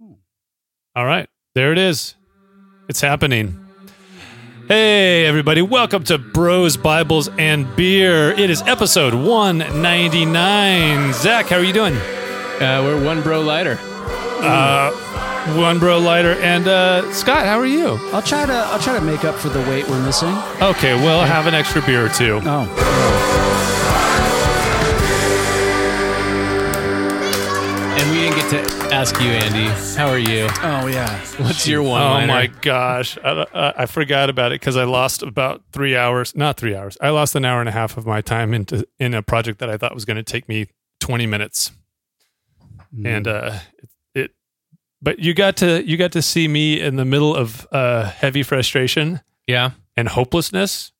All right, there it is. It's happening. Hey, everybody, welcome to Bros, Bibles, and Beer. It is episode 199. Zach, how are you doing? Uh, we're one bro lighter. Uh, one bro lighter. And uh, Scott, how are you? I'll try to I'll try to make up for the weight we're missing. Okay, well, have an extra beer or two. Oh, And we didn't get to ask you, Andy. How are you? oh yeah. What's your one? Oh my gosh, I, I, I forgot about it because I lost about three hours. Not three hours. I lost an hour and a half of my time into in a project that I thought was going to take me twenty minutes, and uh, it, it. But you got to you got to see me in the middle of uh, heavy frustration Yeah, and hopelessness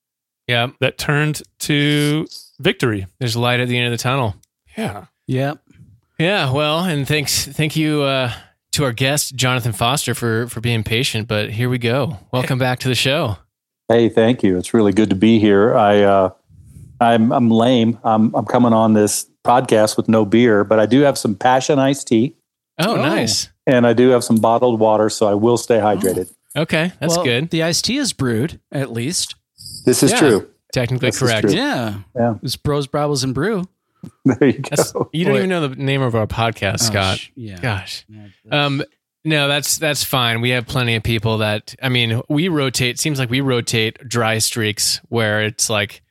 yeah. that turned to victory. There's light at the end of the tunnel. Yeah. Yep. Yeah. Well, and thanks, thank you uh, to our guest Jonathan Foster for for being patient. But here we go. Welcome back to the show. Hey, thank you. It's really good to be here. I uh, I'm I'm lame. I'm I'm coming on this podcast with no beer, but I do have some passion iced tea Oh, Oh. nice. and I do have some bottled water, so I will stay hydrated. Okay, that's Well, good. The iced tea is brewed, at least. This is Yeah. true. Technically This correct. true. Yeah. Yeah. It's Bros, Brabbles, and Brew. There you That's, go. you don't Wait. even know the name of our podcast, Oh, Scott. sh- yeah. Gosh. Um, no, that's that's fine. We have plenty of people that I mean, we rotate. Seems like we rotate dry streaks where it's like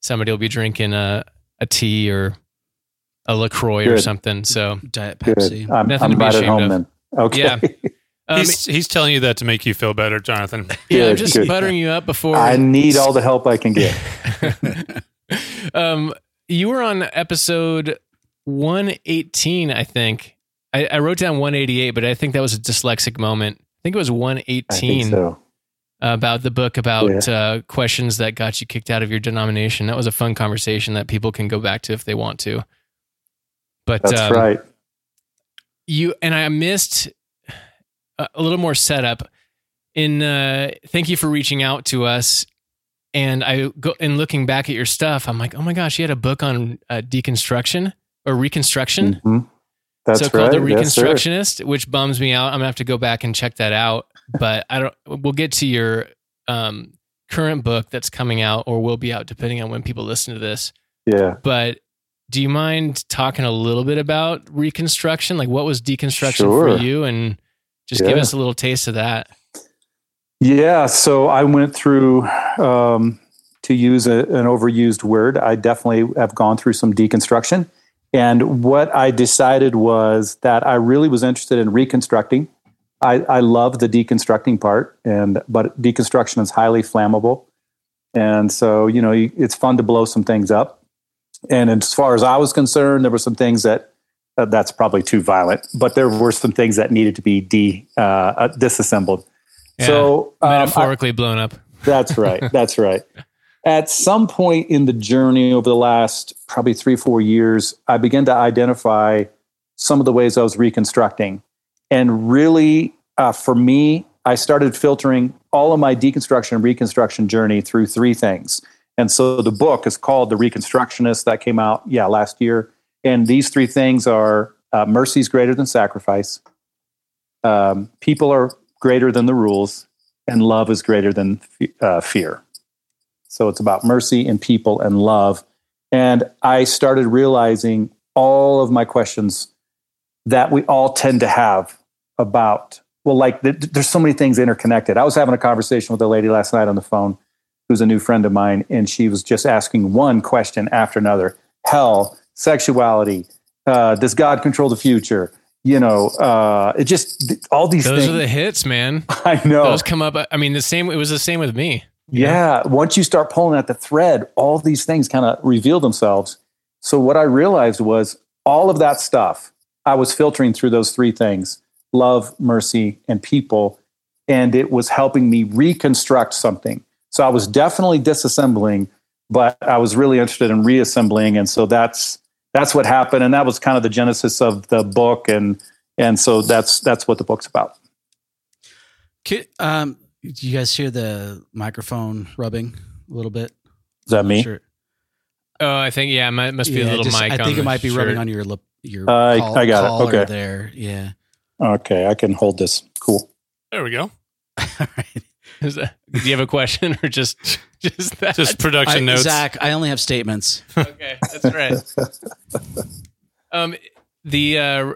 somebody will be drinking a a tea or a LaCroix or something. So Diet Good. Pepsi. I'm, Nothing to I'm be ashamed home of. then. Okay. Yeah. um, he's, he's telling you that to make you feel better, Jonathan. yeah, I'm just good. buttering you up before. I need all the help I can get. um, you were on episode 118, I think. I, I wrote down 188, but I think that was a dyslexic moment. I think it was I 118. think so. about the book about uh, questions that got you kicked out of your denomination. That was a fun conversation that people can go back to if they want to. But That's um, right. you and I missed a, a little more setup. In uh, thank you for reaching out to us. And I go and looking back at your stuff, I'm like, oh my gosh, you had a book on uh, deconstruction or reconstruction. Mhm. That's so right. called the Yes. Reconstructionist, which bums me out. I'm gonna have to go back and check that out. But I don't. We'll get to your um, current book that's coming out, or will be out, depending on when people listen to this. yeah. But do you mind talking a little bit about Reconstruction? Like, what was deconstruction Sure. for you, and just give us a little taste of that. Yeah, so I went through, um, to use a, an overused word, I definitely have gone through some deconstruction. And what I decided was that I really was interested in reconstructing. I, I love the deconstructing part, and but deconstruction is highly flammable, and so you know it's fun to blow some things up. And as far as I was concerned, there were some things that uh, that's probably too violent, but there were some things that needed to be de uh, uh, disassembled. Yeah. So um, I- Metaphorically blown up. that's right. That's right. At some point in the journey over the last probably three, four years, I began to identify some of the ways I was reconstructing. And really, uh, for me, I started filtering all of my deconstruction and reconstruction journey through three things. And so the book is called The Reconstructionist that came out, yeah, last year. And these three things are uh, mercy is greater than sacrifice, um, people are greater than the rules, and love is greater than uh, fear. So it's about mercy and people and love. And I started realizing all of my questions that we all tend to have about, well, like th- there's so many things interconnected. I was having a conversation with a lady last night on the phone who's a new friend of mine, and she was just asking one question after another hell, sexuality, uh, does God control the future? You know, uh, it just all these Those things. are the hits, man. I know. Those come up. I mean, the same. It was the same with me. Yeah. Once you start pulling at the thread, all these things kind of reveal themselves. So what I realized was all of that stuff, I was filtering through those three things love, mercy, and people. And it was helping me reconstruct something. So I was definitely disassembling, but I was really interested in reassembling. And so that's that's what happened. And that was kind of the genesis of the book. And and so that's that's what the book's about. Ki- Um, do you guys hear the microphone rubbing a little bit? Is that me? Sure. Oh, I think yeah, it must be a little just- mic. I on think it might be shirt. rubbing on your lip. Your Uh, I- I got it. Okay. there. Yeah. Okay, I can hold this. Cool. There we go. All right. Is that- do you have a question or just just that? Just production I, notes. Zach, I only have statements. okay, that's right. um, the uh,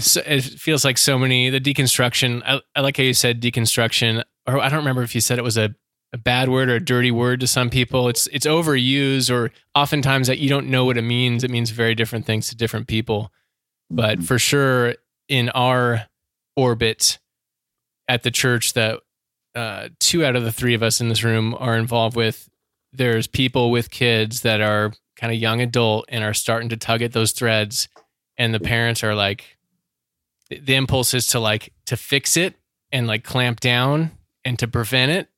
so it feels like so many the deconstruction. I, I like how you said deconstruction, or I don't remember if you said it was a, a bad word or a dirty word to some people. It's it's overused, or oftentimes that you don't know what it means. It means very different things to different people. But for sure, in our orbit at the church that uh, two out of the three of us in this room are involved with, there's people with kids that are kind of young adult and are starting to tug at those threads and the parents are like the impulse is to like to fix it and like clamp down and to prevent it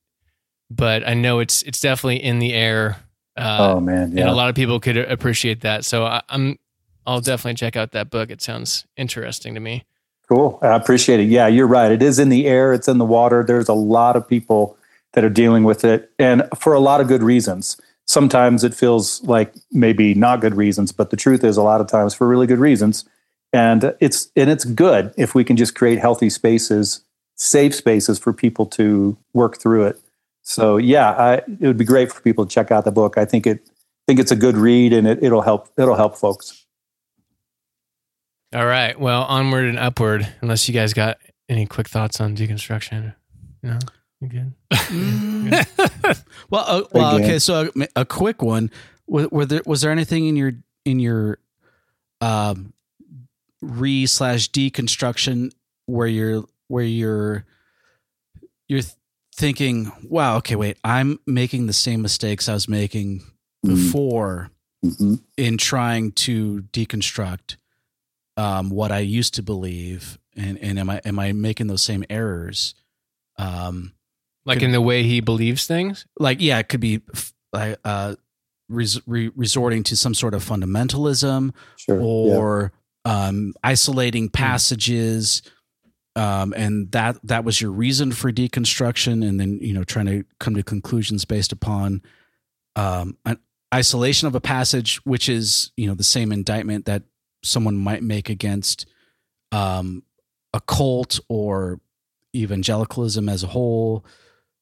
but i know it's it's definitely in the air uh, oh man, and a lot of people could appreciate that so I, i'm i'll definitely check out that book. It sounds interesting to me Cool. I appreciate it. Yeah, you're right. It is in the air, it's in the water. There's a lot of people that are dealing with it, and for a lot of good reasons. Sometimes it feels like maybe not good reasons, but the truth is a lot of times for really good reasons. And it's and it's good if we can just create healthy spaces, safe spaces for people to work through it. So yeah, I, it would be great for people to check out the book. I think it think it's a good read and it, it'll help it'll help folks. All right well onward and upward unless you guys got any quick thoughts on deconstruction no you good Mm. well, uh, well, okay. So a, a quick one. Were, were there was there anything in your in your um, re slash deconstruction where you're where you're you're thinking, wow, okay, wait, I'm making the same mistakes I was making Mm. before Mhm. in trying to deconstruct um, what I used to believe, and and am I am I making those same errors? Um, like in the way he believes things like yeah, it could be like uh, res- re- resorting to some sort of fundamentalism Sure. yeah. or um, isolating passages. Um, and that that was your reason for deconstruction, and then you know trying to come to conclusions based upon um, an isolation of a passage, which is you know the same indictment that someone might make against um, a cult or evangelicalism as a whole,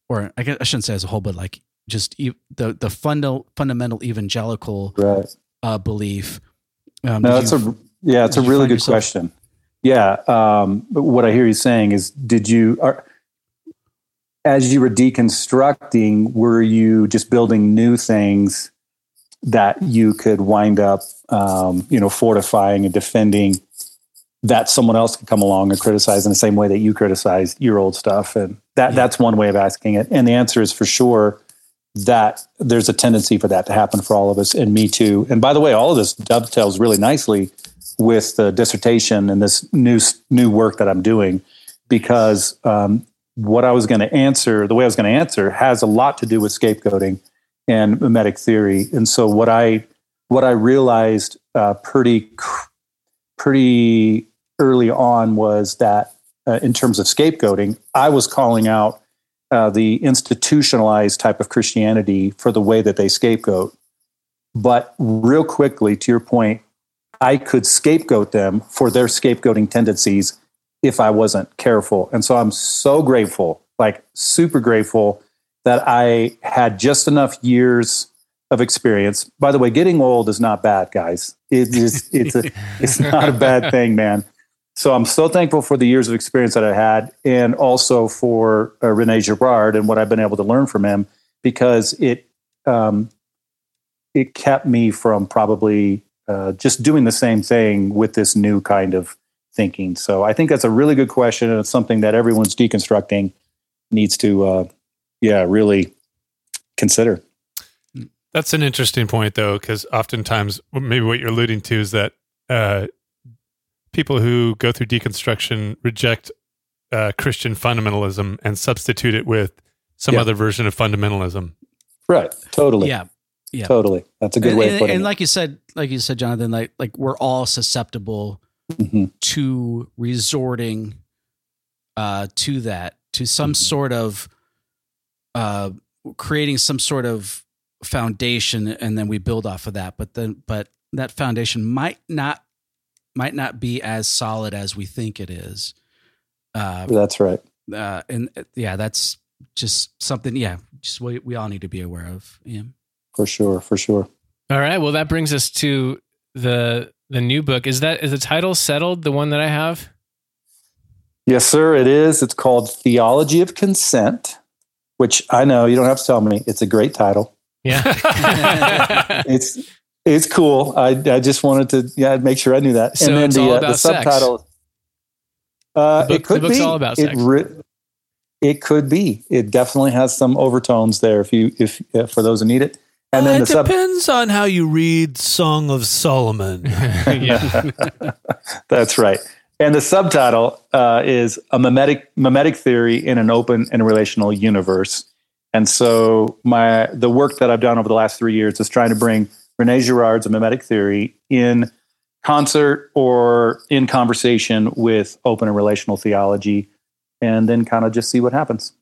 or I guess I shouldn't say as a whole, but like just e- the the funda- fundamental evangelical Right. uh, belief. Um, No, that's a yeah, it's a really good yourself- question. Yeah, um, but what I hear you saying is, did you, are, as you were deconstructing, were you just building new things that you could wind up, um, you know, fortifying and defending? That someone else could come along and criticize in the same way that you criticized your old stuff, and that Yeah. that's one way of asking it. And the answer is for sure that there's a tendency for that to happen for all of us, and me too. And by the way, all of this dovetails really nicely with the dissertation and this new new work that I'm doing, because um, what I was going to answer, the way I was going to answer, has a lot to do with scapegoating and mimetic theory. And so what I what I realized uh, pretty pretty early on was that uh, in terms of scapegoating, I was calling out uh, the institutionalized type of Christianity for the way that they scapegoat. But real quickly, to your point, I could scapegoat them for their scapegoating tendencies if I wasn't careful. And so I'm so grateful, like super grateful that I had just enough years of experience. By the way, getting old is not bad, guys. It is it's a, it's not a bad thing, man. So I'm so thankful for the years of experience that I had, and also for uh, Rene Girard and what I've been able to learn from him, because it um, it kept me from probably uh, just doing the same thing with this new kind of thinking. So I think that's a really good question, and it's something that everyone's deconstructing needs to, uh, yeah, really consider. That's an interesting point, though, because oftentimes, maybe what you're alluding to is that uh, people who go through deconstruction reject uh, Christian fundamentalism and substitute it with some Yeah. other version of fundamentalism. Right. Totally. yeah, yeah. Totally. That's a good and, way of and- putting and it. like you said, like you said, Jonathan, like like we're all susceptible Mhm. to resorting uh, to that, to some Mhm. sort of uh, creating some sort of foundation, and then we build off of that. But then, but that foundation might not might not be as solid as we think it is. Uh, That's right. uh, and uh, yeah, that's just something. Yeah, just what we all need to be aware of. Yeah. For sure. For sure. All right. Well, that brings us to the the new book. Is that is the title settled? The one that I have. Yes, sir. It is. It's called Theology of Consent, which I know you don't have to tell me. It's a great title. Yeah. It's it's cool. I I just wanted to yeah make sure I knew that. So it's all about the sex. subtitle. Uh, The book- it could the book's be. all about it, sex. ri- it could be. It definitely has some overtones there. If you if uh, for those who need it, and Well, then it the sub. depends on how you read Song of Solomon. yeah. That's right. And the subtitle uh, is a mimetic mimetic theory in an open and relational universe. And so my the work that I've done over the last three years is trying to bring Rene Girard's mimetic theory in concert or in conversation with open and relational theology, and then kind of just see what happens.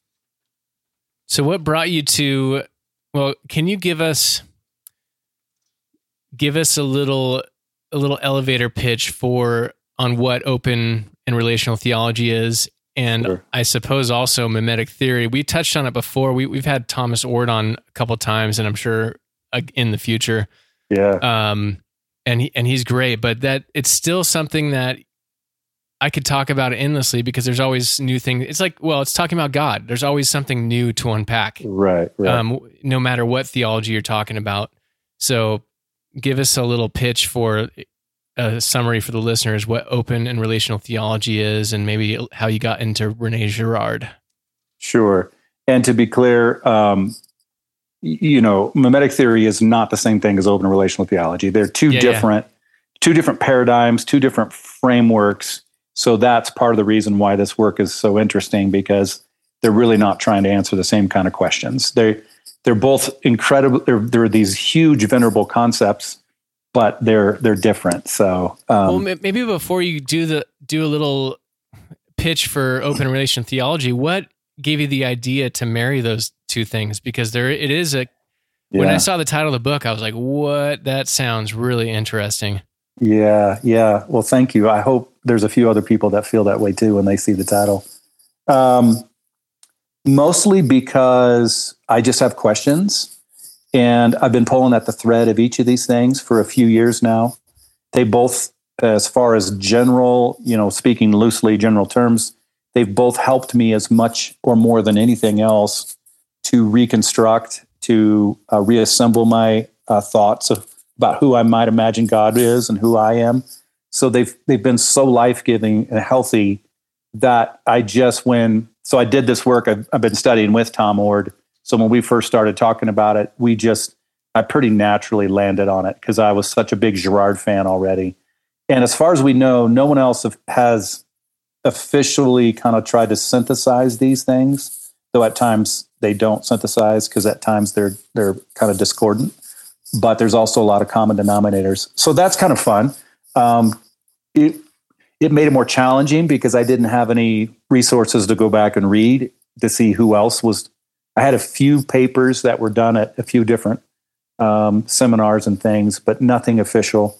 So what brought you to well, can you give us give us a little a little elevator pitch for on what open and relational theology is and Sure. I suppose also mimetic theory. We touched on it before. We we've had Thomas Oord on a couple times and I'm sure uh, in the future. Yeah, Um and he, and he's great, but that it's still something that I could talk about endlessly because there's always new things. It's like, well, it's talking about God. There's always something new to unpack right, right. um, no matter what theology you're talking about. So, give us a little pitch for a summary for the listeners what open and relational theology is, and maybe how you got into Rene Girard. Sure. And to be clear, um, you know, mimetic theory is not the same thing as open relational theology. They're two Yeah, yeah. different, two different paradigms, two different frameworks. So that's part of the reason why this work is so interesting because they're really not trying to answer the same kind of questions. They they're both incredible. They're, they're these huge venerable concepts, but they're they're different. So um, well, maybe before you do the do a little pitch for open relation theology, what gave you the idea to marry those two things? Because there it is a when I saw the title of the book, I was like, "What? That sounds really interesting." Yeah, yeah. Well, thank you. I hope there's a few other people that feel that way too when they see the title. Um, mostly because I just have questions, and I've been pulling at the thread of each of these things for a few years now. They both, as far as general, you know, speaking loosely, general terms, they've both helped me as much or more than anything else to reconstruct, to uh, reassemble my uh, thoughts of about who I might imagine God is and who I am. So they've they've been so life giving and healthy that I just when so I did this work I've, I've been studying with Tom Oord. So when we first started talking about it, we just I pretty naturally landed on it because I was such a big Girard fan already. And as far as we know, no one else has officially kind of tried to synthesize these things, though at times they don't synthesize because at times they're they're kind of discordant. But there's also a lot of common denominators, so that's kind of fun. Um, it it made it more challenging because I didn't have any resources to go back and read to see who else was. I had a few papers that were done at a few different um, seminars and things, but nothing official.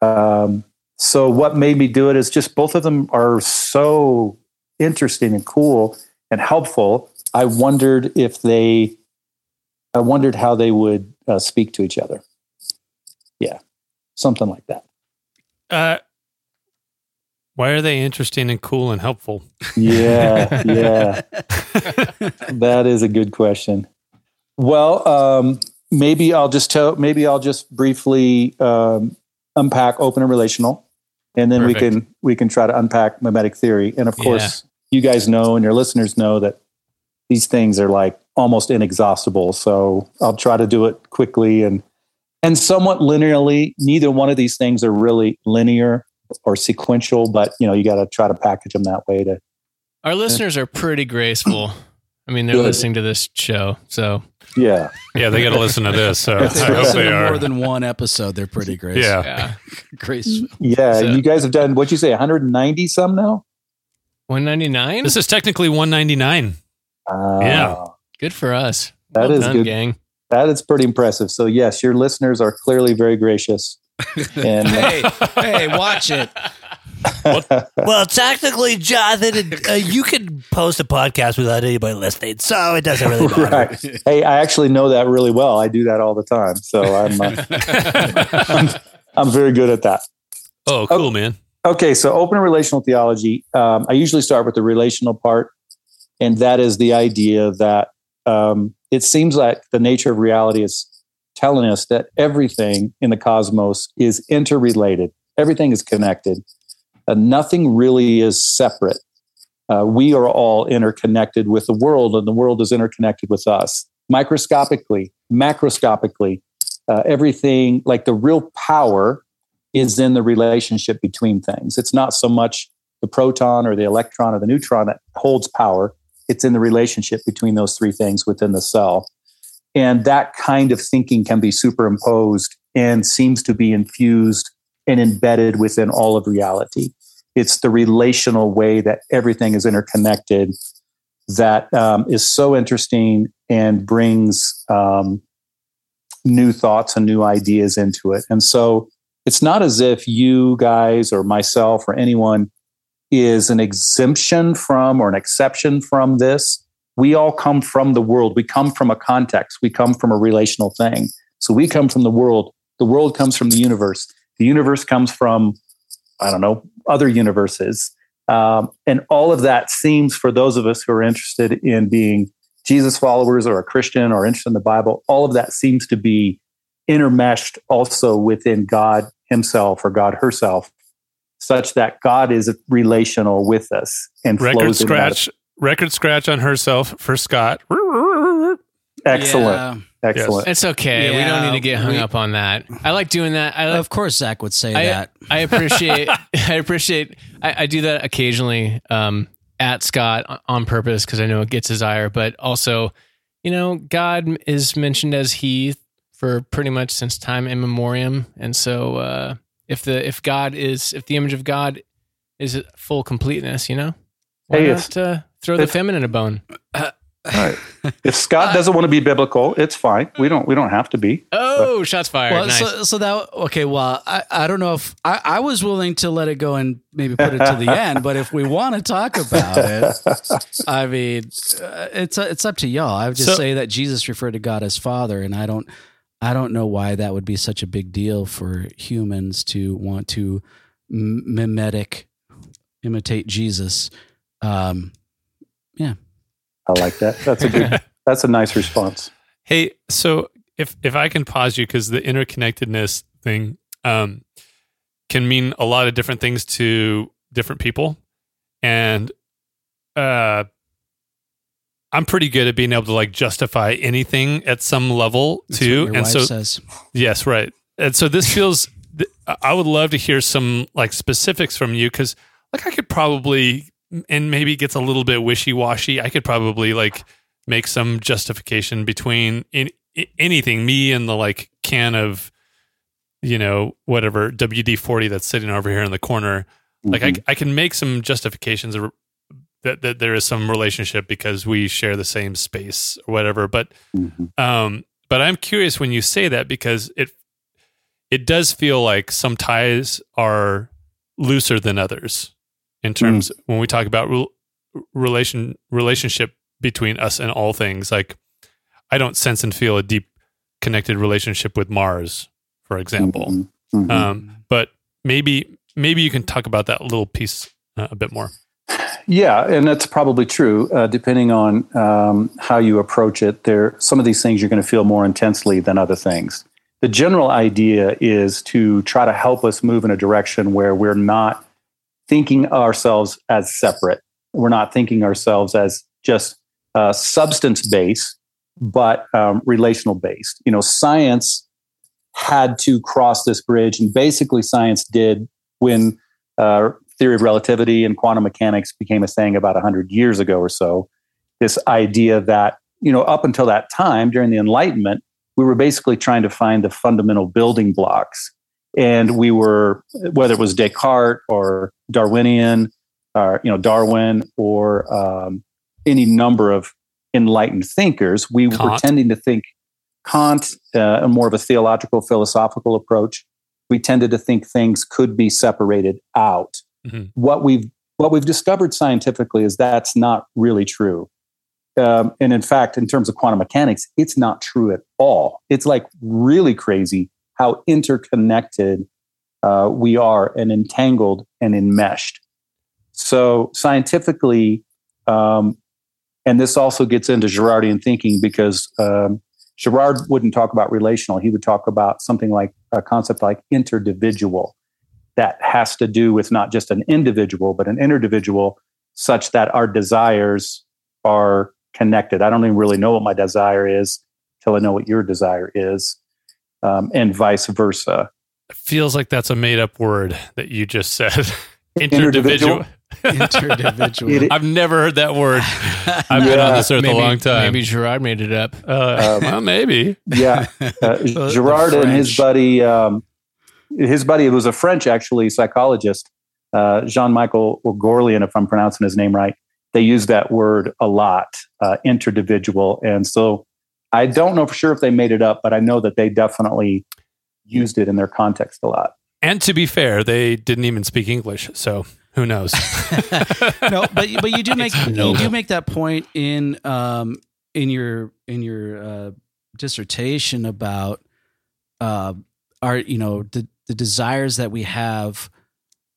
Um, so what made me do it is just both of them are so interesting and cool and helpful. I wondered if they, I wondered how they would uh, speak to each other. Yeah, something like that. Uh, why are they interesting and cool and helpful? Yeah, yeah. that is a good question. Well, um, maybe I'll just tell. Maybe I'll just briefly um, unpack open and relational, and then we can we can try to unpack mimetic theory. And of course, you guys know and your listeners know that these things are like almost inexhaustible. So I'll try to do it quickly and and somewhat linearly. Neither one of these things are really linear or sequential, but you know you got to try to package them that way to Our listeners are pretty graceful. I mean, they're Good. listening to this show, so yeah. Yeah, they got to listen to this. So I If they hope they to are. more than one episode, they're pretty great. Yeah. yeah. graceful. Yeah, So- you guys have done what you say, 190 some now. One ninety nine. This is technically 199. Uh, Yeah. Good for us. That well is done, good. gang. that is pretty impressive. So yes, your listeners are clearly very gracious. And uh, hey, hey, watch it. Well, technically, Jonathan, uh, you can post a podcast without anybody listening, so it doesn't really matter. right. Hey, I actually know that really well. I do that all the time, so I'm uh, I'm very good at that. Oh, cool, man. Okay, so open relational theology. Um, I usually start with the relational part, and that is the idea that um, it seems like the nature of reality is telling us that everything in the cosmos is interrelated. Everything is connected. Uh, nothing really is separate. Uh, we are all interconnected with the world, and the world is interconnected with us. Microscopically, macroscopically, uh, everything like the real power is in the relationship between things. It's not so much the proton or the electron or the neutron that holds power, it's in the relationship between those three things within the cell. And that kind of thinking can be superimposed and seems to be infused and embedded within all of reality. It's the relational way that everything is interconnected that um, is so interesting and brings um, new thoughts and new ideas into it. And so it's not as if you guys or myself or anyone is an exemption from or an exception from this. We all come from the world. We come from a context. We come from a relational thing. So we come from the world. The world comes from the universe. The universe comes from, I don't know, other universes. Um, and all of that seems for those of us who are interested in being Jesus followers or a Christian or interested in the Bible, all of that seems to be intermeshed also within God Himself or God herself, such that God is relational with us and Record flows in that. scratch. Record scratch on herself for Scott. Excellent, Yeah. excellent. It's okay. we don't need to get hung we- up on that. I like doing that. I like, Of course, Zach would say I, that. I appreciate I appreciate I, I do that occasionally um, at Scott on- on purpose because I know it gets his ire, but also, you know, God is mentioned as He for pretty much since time immemorial, and so uh, if the if God is if the image of God is full completeness, you know, why Hey, not uh, throw the it's- feminine a bone? Right. If Scott doesn't want to be biblical, it's fine. We don't. We don't have to be. Oh, shots fired! Well, nice. so, so that okay. Well, I, I don't know if I, I was willing to let it go and maybe put it to the end, but if we want to talk about it, I mean, uh, it's it's up to y'all. I would just So- say that Jesus referred to God as Father, and I don't I don't know why that would be such a big deal for humans to want to m- mimetic imitate Jesus. Um, I like that. That's a good. that's a nice response. Hey, so if if I can pause you because the interconnectedness thing um, can mean a lot of different things to different people, and uh, I'm pretty good at being able to like justify anything at some level that's too. what your And wife so says. Yes, right. And so this feels. I would love to hear some like specifics from you because, like, I could probably, and maybe it gets a little bit wishy washy. I could probably like make some justification between in, i anything, me and the like can of, you know, whatever WD forty that's sitting over here in the corner. Like, Mhm. I, I can make some justifications that that there is some relationship because we share the same space or whatever. But Mhm. um, but I'm curious when you say that because it it does feel like some ties are looser than others in terms when we talk about rel relation relationship between us and all things. Like I don't sense and feel a deep connected relationship with Mars, for example. Mhm. Mhm. Um, but maybe maybe you can talk about that little piece uh, a bit more. Yeah, and that's probably true. Uh, depending on um, how you approach it, there some of these things you're going to feel more intensely than other things. The general idea is to try to help us move in a direction where we're not thinking ourselves as separate. We're not thinking ourselves as just uh, substance based, but um, relational based. You know, science had to cross this bridge, and basically, science did when uh, theory of relativity and quantum mechanics became a thing about 100 years ago or so. This idea that, you know, up until that time during the Enlightenment, we were basically trying to find the fundamental building blocks. And we were, whether it was Descartes or Darwinian, or, you know, Darwin or um, any number of enlightened thinkers, we were tending to think Kant, uh, a more of a theological, philosophical approach. We tended to think things could be separated out Mhm. what we've what we've discovered scientifically is that's not really true. Um, and in fact, in terms of quantum mechanics, it's not true at all. It's like really crazy how interconnected uh, we are and entangled and enmeshed. So scientifically, um, and this also gets into Girardian thinking because um, Girard wouldn't talk about relational. He would talk about something like a concept like interdividual that has to do with not just an individual, but an interdividual such that our desires are connected. I don't even really know what my desire is till I know what your desire is, um, and vice versa. It feels like that's a made up word that you just said. Interdividual? Interdividual. Interdividual. I've never heard that word. I've been on this earth maybe, a long time. Maybe Girard made it up. Uh, Um, well, maybe. Yeah, uh, the Girard and his buddy, um, his buddy was a French actually psychologist, uh, Jean Michel Oughourlian, if I'm pronouncing his name right. They use that word a lot, uh, interdividual, and so I don't know for sure if they made it up, but I know that they definitely used it in their context a lot. And to be fair, they didn't even speak English, so who knows? no, but but you do make you do make that point in um in your in your uh, dissertation about uh our you know the the desires that we have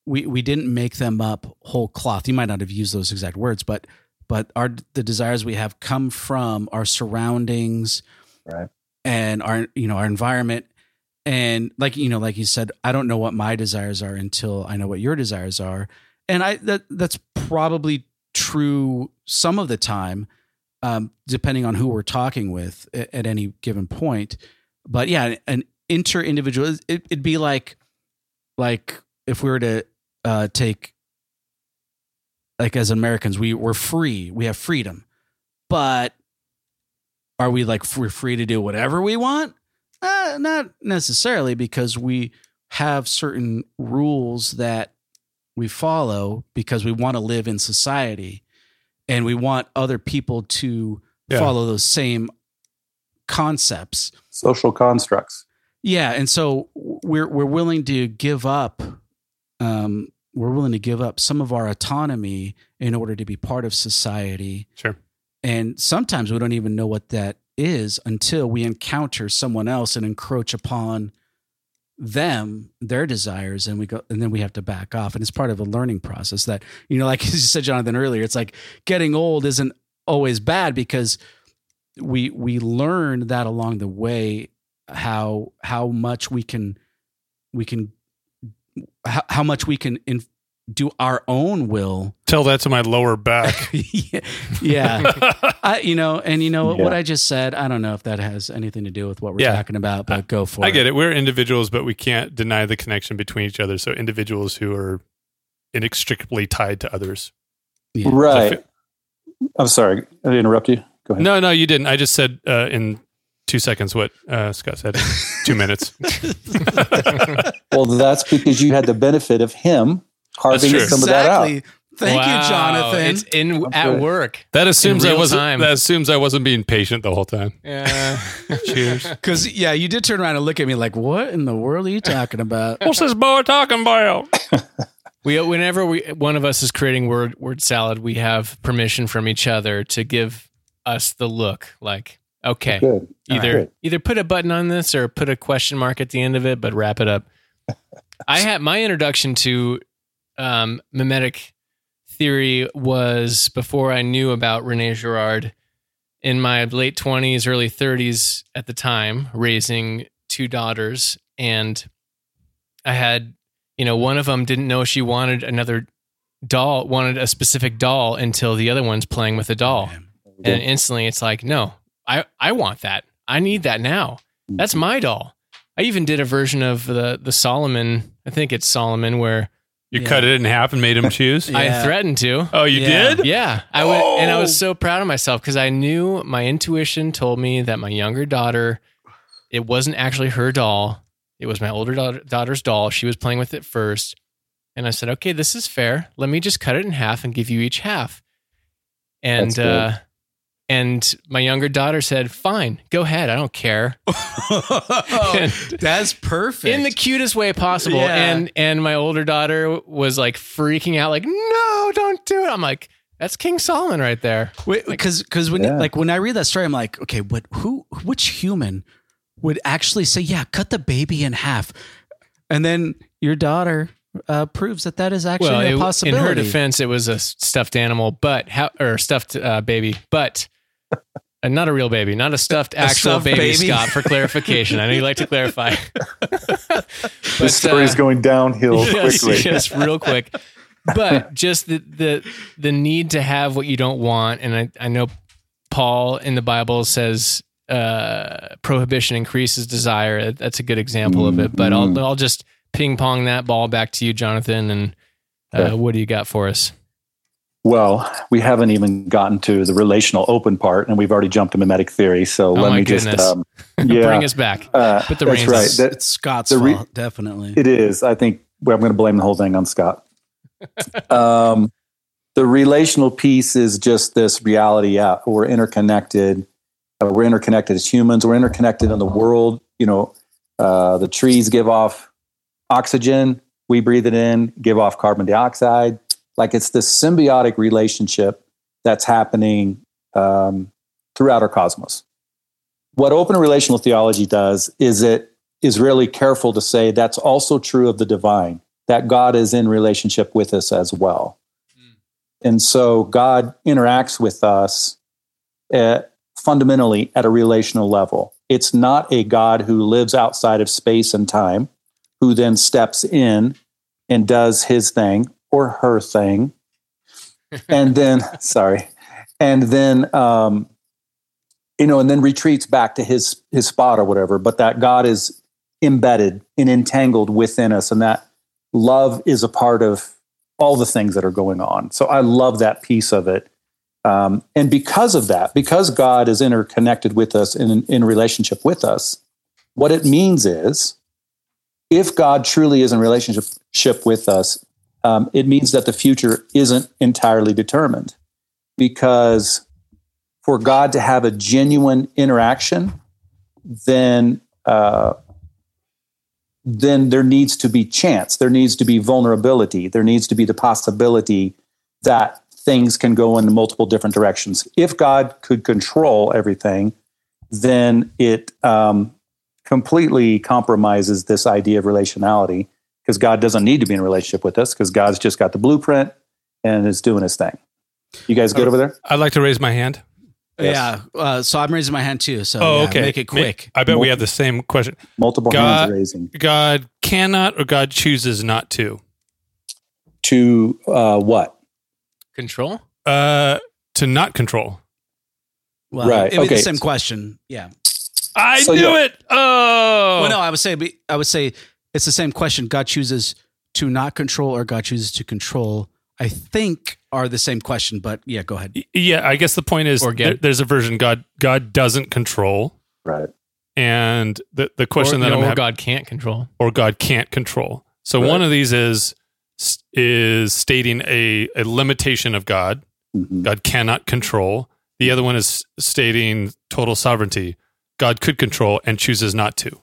we we didn't make them up whole cloth. You might not have used those exact words, but but our the desires we have come from our surroundings, Right. And our you know our environment, and like you know like you said, I don't know what my desires are until I know what your desires are, and I that that's probably true some of the time, um, depending on who we're talking with at, at any given point. But yeah, an inter individual, it, it'd be like like if we were to uh, take like as Americans, we we're free, we have freedom, but are we like we're free to do whatever we want? Uh, not necessarily, because we have certain rules that we follow because we want to live in society, and we want other people to Yeah. follow those same concepts. Social constructs. Yeah, and so we're we're willing to give up um we're willing to give up some of our autonomy in order to be part of society. Sure. And sometimes we don't even know what that is until we encounter someone else and encroach upon them, their desires, and we go and then we have to back off. And it's part of a learning process that, you know, like you said, Jonathan, earlier, it's like getting old isn't always bad because we we learn that along the way how how much we can we can how, how much we can in, do our own will Tell that to my lower back. yeah, yeah. I, you know and you know Yeah. what i just said i don't know if that has anything to do with what we're Yeah. talking about but go for I it I get it. We're individuals, but we can't deny the connection between each other. So individuals who are inextricably tied to others. Yeah. Right. I'm sorry. I interrupt you. Go ahead. No, no, you didn't. I just said uh, in two seconds what uh, Scott said. two minutes. Well, that's because you had the benefit of him carving true. some of that out. thank Wow, you jonathan It's in I'm at good. work. That assumes I wasn't. time. That assumes I wasn't being patient the whole time. Yeah. Cheers. because yeah you did turn around and look at me like what in the world are you talking about What's this boy talking about? We whenever we one of us is creating word word salad, we have permission from each other to give us the look like okay, Good. either Good. either put a button on this or put a question mark at the end of it, but wrap it up. I had my introduction to um, mimetic theory was before I knew about Rene Girard. In my late twenties, early thirties at the time, raising two daughters, and I had, you know, one of them didn't know she wanted another doll, wanted a specific doll until the other one's playing with a doll. And instantly it's like no i i want that. I need that now. That's my doll. I even did a version of the the solomon i think it's solomon where You Yeah. cut it in half and made him choose. Yeah. i threatened to Oh, you Yeah. did? yeah i would and i was Oh. so proud of myself because i knew my intuition told me that my younger daughter it wasn't actually her doll it was my older daughter, daughter's doll she was playing with it first and i said okay this is fair let me just cut it in half and give you each half and That's good. uh And my younger daughter said, "Fine, go ahead. I don't care." That's perfect. in the cutest way possible. Yeah. And and my older daughter was like freaking out, like, "No, don't do it." I'm like, "That's King Solomon right there." because because when Yeah. like when I read that story, I'm like, okay, what who which human would actually say, yeah, cut the baby in half, and then your daughter uh, proves that that is actually well, a it- in her defense, it was a stuffed animal, but how or stuffed uh, baby, but. Uh, not a real baby, not a stuffed actual stuffed baby, baby? Scott, for clarification. I know you like to clarify. This story is going downhill yes, quickly. yes, real quick. But just the the the need to have what you don't want, and I, I know Paul in the Bible says uh, prohibition increases desire. That's a good example of it. But I'll I'll just ping pong that ball back to you, Jonathan. And uh, Okay. what do you got for us? Well, we haven't even gotten to the relational open part, and we've already jumped to mimetic theory. So Oh let my me goodness. just, um, yeah, Bring us back. uh, Put the that's reins- right. That- it's Scott's the re- fault, definitely. It is. I think well, I'm going to blame the whole thing on Scott. um, the relational piece is just this reality. Yeah, we're interconnected. Uh, we're interconnected as humans. We're interconnected in the world. You know, uh, the trees give off oxygen. We breathe it in. Give off carbon dioxide. Like it's this symbiotic relationship that's happening um, throughout our cosmos. What open relational theology does is it is really careful to say that's also true of the divine, that God is in relationship with us as well. And so God interacts with us at, fundamentally at a relational level. It's not a God who lives outside of space and time, who then steps in and does his thing or her thing. and then, sorry, and then, um, you know, and then retreats back to his his spot or whatever. But that God is embedded and entangled within us, and that love is a part of all the things that are going on. So I love that piece of it. Um, and because of that, because God is interconnected with us in, in relationship with us, what it means is if God truly is in relationship with us, um, it means that the future isn't entirely determined. Because for God to have a genuine interaction, then uh, then there needs to be chance. There needs to be vulnerability. There needs to be the possibility that things can go in multiple different directions. If God could control everything, then it um, completely compromises this idea of relationality because God doesn't need to be in a relationship with us because God's just got the blueprint and is doing his thing. You guys good over there? I'd like to raise my hand. Yes. Yeah. Uh, so I'm raising my hand too. So Oh, yeah, okay. make it quick. I bet we have the same question. Multiple God- hands raising. God cannot or God chooses not to. To uh, what? Control? Uh, to not control. Well, Right, It was okay. the same question. Yeah. I So, knew yeah. it. Oh, Well, no, I would say I would say it's the same question. God chooses to not control, or God chooses to control. I think are the same question, but yeah, go ahead. yeah. I guess the point is Or get- there- there's a version God God doesn't control, Right. and the the question or, that no, I'm or having, God can't control. or God can't control. So Right. one of these is is stating a, a limitation of God. Mhm. God cannot control. The other one is stating total sovereignty. God could control and chooses not to.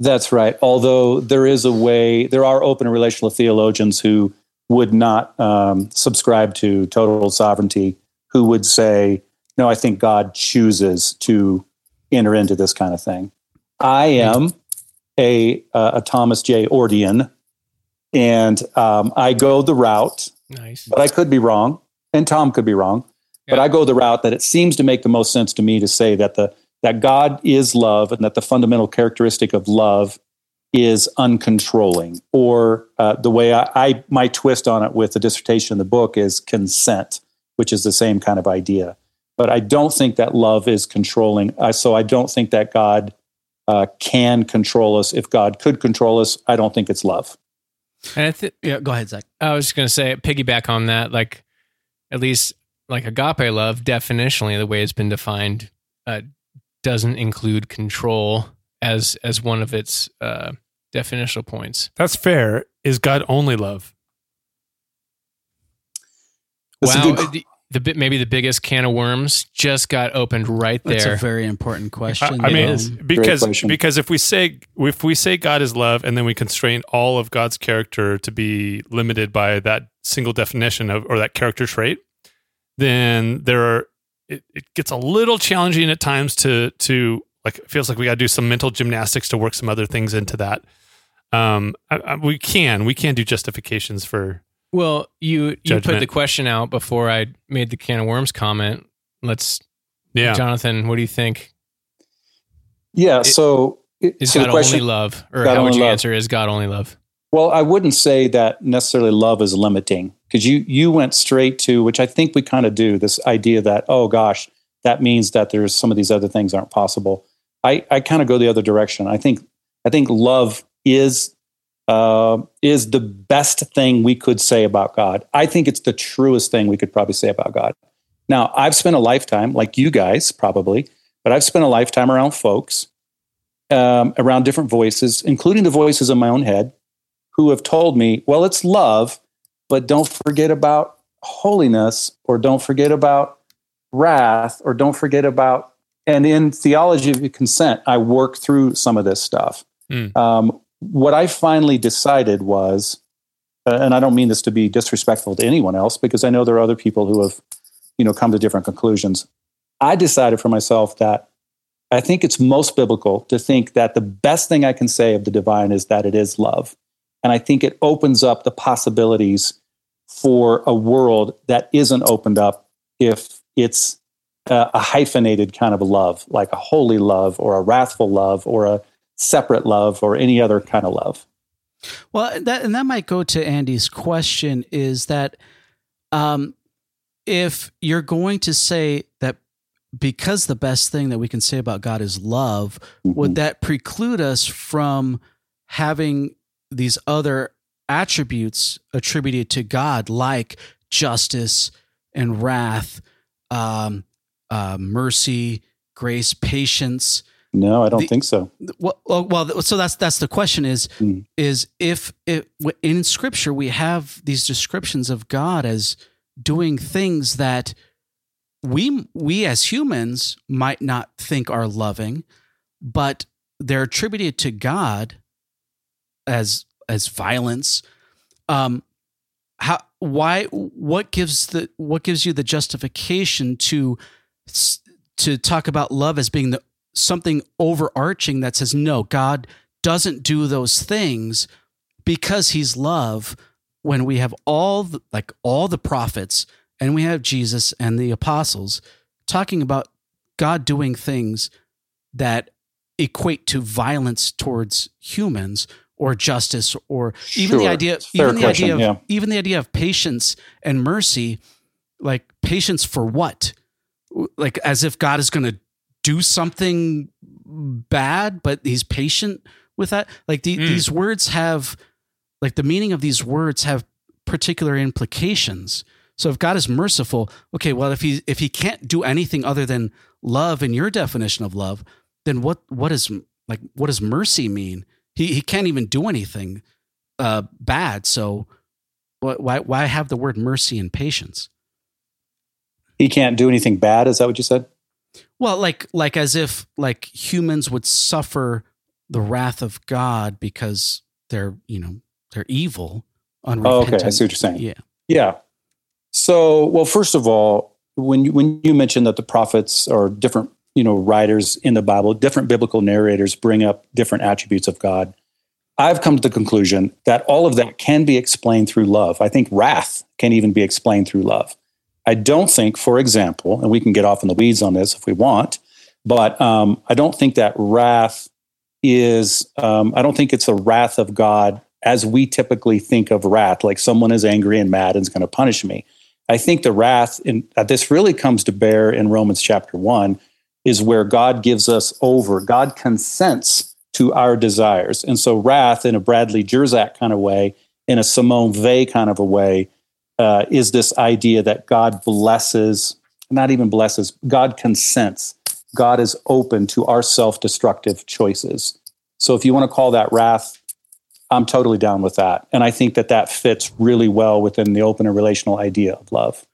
That's right. Although there is a way, there are open relational theologians who would not um, subscribe to total sovereignty, who would say, no, I think God chooses to enter into this kind of thing. I am a, uh, a Thomas J. Oordian, and um, I go the route, Nice. but I could be wrong, and Tom could be wrong. But I go the route that it seems to make the most sense to me to say that the that God is love, and that the fundamental characteristic of love is uncontrolling. Or uh, the way I, I my twist on it with the dissertation in the book is consent, which is the same kind of idea. But I don't think that love is controlling. I, so I don't think that God uh, can control us. If God could control us, I don't think it's love. And I, th- Yeah, go ahead, Zach. I was just going to say, piggyback on that, like at least like agape love, definitionally, the way it's been defined, uh, doesn't include control as as one of its uh, definitional points. That's fair. Is God only love? That's wow, good- d- the bit maybe the biggest can of worms just got opened right there. That's a very important question. I mean, Um, because question. because if we say if we say God is love, and then we constrain all of God's character to be limited by that single definition of or that character trait, then there are it, it gets a little challenging at times to to like it feels like we got to do some mental gymnastics to work some other things into that. Um, I, I, we can we can do justifications for well, you you put the question out before I made the can of worms comment. Let's yeah. Jonathan, what do you think? Yeah. It- so, it, Is so the God question, only love, or God how would you love. answer? Is God only love? Well, I wouldn't say that necessarily love is limiting because you you went straight to which I think we kind of do this idea that oh gosh that means that there's some of these other things aren't possible. I I kind of go the other direction. I think I think love is uh, is the best thing we could say about God. I think it's the truest thing we could probably say about God. Now I've spent a lifetime like you guys probably, but I've spent a lifetime around folks um, around different voices, including the voices in my own head who have told me, well, it's love, but don't forget about holiness or don't forget about wrath or don't forget about, and in theology of consent, I work through some of this stuff. Mm. Um, what I finally decided was, uh, and I don't mean this to be disrespectful to anyone else because I know there are other people who have, you know, come to different conclusions. I decided for myself that I think it's most biblical to think that the best thing I can say of the divine is that it is love. And I think it opens up the possibilities for a world that isn't opened up if it's a, a hyphenated kind of love, like a holy love or a wrathful love or a separate love or any other kind of love. Well, that and that might go to Andy's question is that um, if you're going to say that because the best thing that we can say about God is love, would that preclude us from having these other attributes attributed to God, like justice and wrath, um, uh, mercy, grace, patience? No, I don't The- think so. well, well, so that's that's the question is Mm. is if it in scripture we have these descriptions of God as doing things that we we as humans might not think are loving, but they're attributed to God as as violence. Um, how why what gives the what gives you the justification to to talk about love as being the something overarching that says no god doesn't do those things because he's love when we have all the, like all the prophets and we have jesus and the apostles talking about god doing things that equate to violence towards humans or justice or even the idea even the question, idea of yeah. even the idea of patience and mercy like patience for what? Like as if god is going to do something bad but he's patient with that? Like the, Mm. these words have like the meaning of these words have particular implications. So if god is merciful okay well if he if he can't do anything other than love in your definition of love then what what is like what does mercy mean he he can't even do anything uh bad so why why have the word mercy and patience He can't do anything bad. Is that what you said? Well, like like as if like humans would suffer the wrath of God because they're you know they're evil, Oh, okay. I see what you're saying. Yeah. Yeah. So, well, first of all, when you, when you mentioned that the prophets or different, you know, writers in the Bible, different biblical narrators bring up different attributes of God, I've come to the conclusion that all of that can be explained through love. I think wrath can even be explained through love. I don't think, for example, and we can get off in the weeds on this if we want, but um, I don't think that wrath is, um, I don't think it's the wrath of God as we typically think of wrath, like someone is angry and mad and is going to punish me. I think the wrath, in, that this really comes to bear in Romans chapter one, is where God gives us over. God consents to our desires. And so, wrath in a Bradley Jersak kind of way, in a Simone Weil kind of a way, uh, is this idea that God blesses, not even blesses, God consents. God is open to our self destructive choices. So, if you want to call that wrath, I'm totally down with that. And I think that that fits really well within the open and relational idea of love.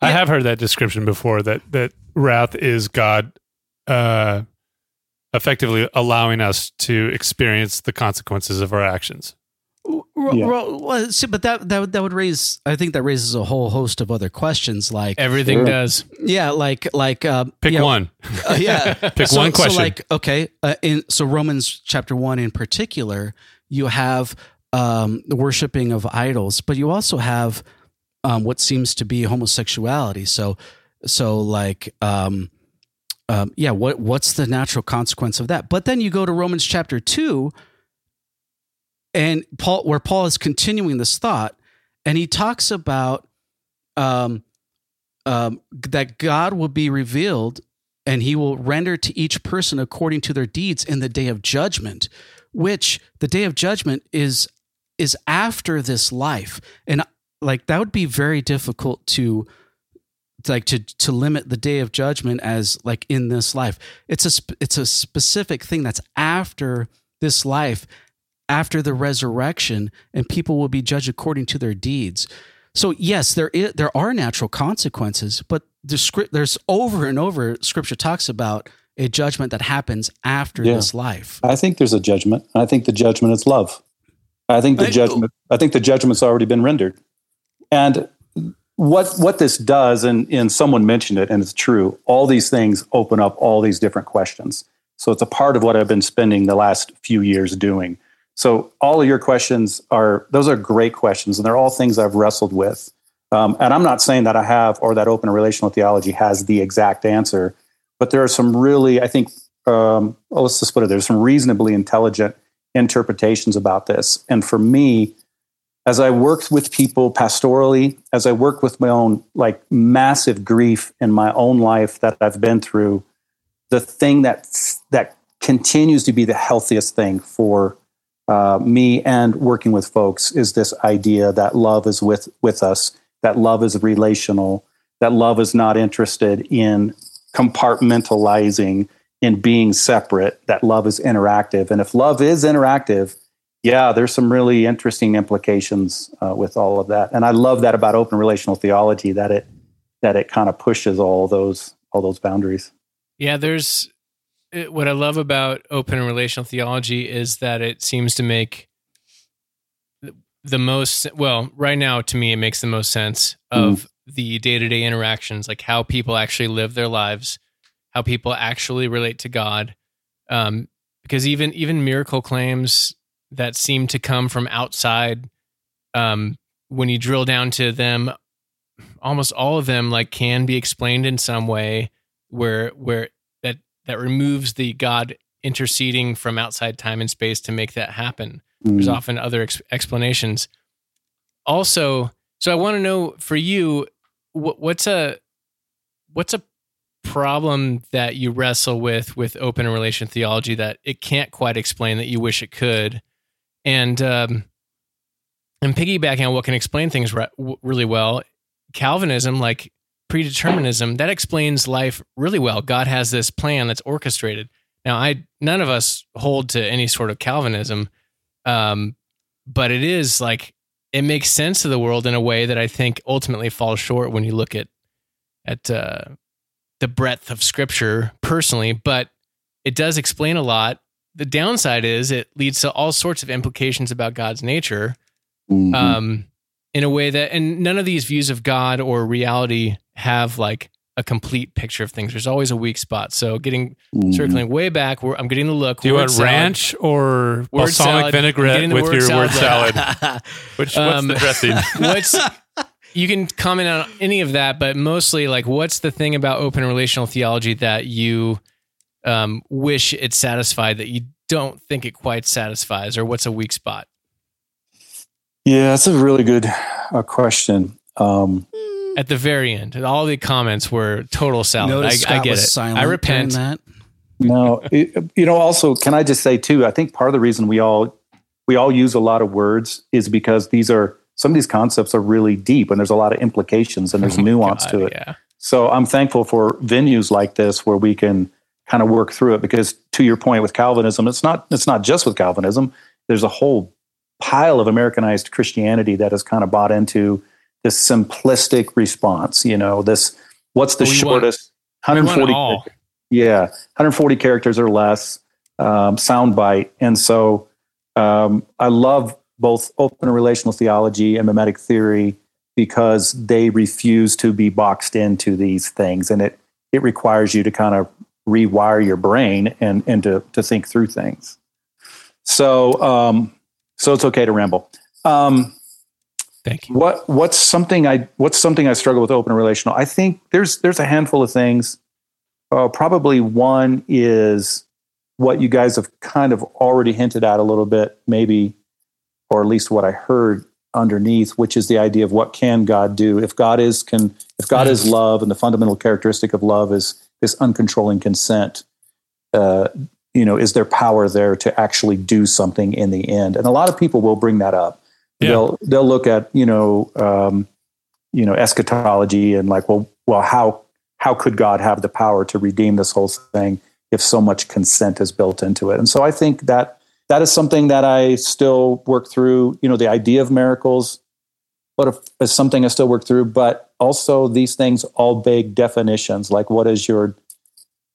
I have heard that description before that that wrath is God uh effectively allowing us to experience the consequences of our actions. Yeah. well, see, but that that would- that would raise. I think that raises a whole host of other questions. Like, Everything Sure. does. yeah, like like uh, Pick yeah, one. uh, yeah, Pick so, one question. So like, okay, uh, in so Romans chapter one in particular, you have um, the worshiping of idols, but you also have um, what seems to be homosexuality. So, so like, um, um, yeah, what what's the natural consequence of that? But then you go to Romans chapter two, and Paul, where Paul is continuing this thought, and he talks about um, um, that God will be revealed and he will render to each person according to their deeds in the day of judgment which the day of judgment is is after this life and like that would be very difficult to like to to limit the day of judgment as like in this life it's a sp- it's a specific thing that's after this life after the resurrection and people will be judged according to their deeds so yes, there is, there are natural consequences, but the script there's over and over scripture talks about a judgment that happens after Yeah. this life. I think there's a judgment. I think the judgment is love. I think the I- judgment. I think the judgment's already been rendered. And what what this does, and and someone mentioned it, and it's true. All these things open up all these different questions. So it's a part of what I've been spending the last few years doing. So all of your questions are those are great questions, and they're all things I've wrestled with. Um, and I'm not saying that I have or that open relational theology has the exact answer, but there are some really, I think, um, well, let's just put it. There's some reasonably intelligent interpretations about this. And for me, as I worked with people pastorally, as I work with my own like massive grief in my own life that I've been through, the thing that that continues to be the healthiest thing for uh, me and working with folks is this idea that love is with with us, that love is relational, that love is not interested in compartmentalizing in being separate, that love is interactive. And if love is interactive, yeah, there's some really interesting implications uh, with all of that. And I love that about open relational theology that it that it kind of pushes all those all those boundaries. Yeah, there's it, what I love about open relational theology is that it seems to make the- the most well right now to me it makes the most sense of the day-to-day interactions like how people actually live their lives how people actually relate to god um, because even even miracle claims that seem to come from outside um, when you drill down to them almost all of them like can be explained in some way where where that that removes the god interceding from outside time and space to make that happen. There's Mm. often other ex- explanations. Also so i want to know for you what, what's a what's a problem that you wrestle with with open relation theology that it can't quite explain that you wish it could and um and piggybacking on what can explain things re- really well calvinism like predeterminism that explains life really well. God has this plan that's orchestrated. Now i none of us hold to any sort of calvinism um but it is like it makes sense to the world in a way that i think ultimately falls short when you look at at uh the breadth of scripture personally but it does explain a lot the downside is it leads to all sorts of implications about god's nature Mhm. um, in a way that, and none of these views of God or reality have like a complete picture of things. There's always a weak spot. So getting Mhm. circling way back, where I'm getting the look. Do you want salad. ranch or balsamic salad. Vinaigrette with word your salad word salad? Which Um, what's the dressing? What's you can comment on any of that, but mostly like what's the thing about open relational theology that you um, wish it satisfied that you don't think it quite satisfies, or what's a weak spot? Yeah, that's a really good uh, question. Um, At the very end, all the comments were total salad. Notice I, I get was it. silent I repent. that. no, it, you know. Also, can I just say too? I think part of the reason we all we all use a lot of words is because these are some of these concepts are really deep and there's a lot of implications and there's Oh nuance God, to it. Yeah. So I'm thankful for venues like this where we can kind of work through it because to your point with Calvinism, it's not it's not just with Calvinism. There's a whole pile of Americanized Christianity that has kind of bought into this simplistic response. You know, this what's the We shortest? want 140. all. Yeah, 140 characters or less. Um, soundbite, and so um, I love both open relational theology and mimetic theory because they refuse to be boxed into these things, and it it requires you to kind of rewire your brain and and to to think through things. So um, so it's okay to ramble. Um, Thank you. what what's something I what's something I struggle with open relational? I think there's there's a handful of things. Uh, probably one is what you guys have kind of already hinted at a little bit, maybe, or at least what I heard underneath, which is the idea of what can God do if God is can if God is love and the fundamental characteristic of love is this uncontrolling consent. Uh, you know, is there power there to actually do something in the end? And a lot of people will bring that up. Yeah. They'll they'll look at you know um, you know eschatology and like well well how how could God have the power to redeem this whole thing if so much consent is built into it? And so I think that that is something that I still work through. You know, the idea of miracles, but if, is something I still work through. But also these things all beg definitions. Like what is your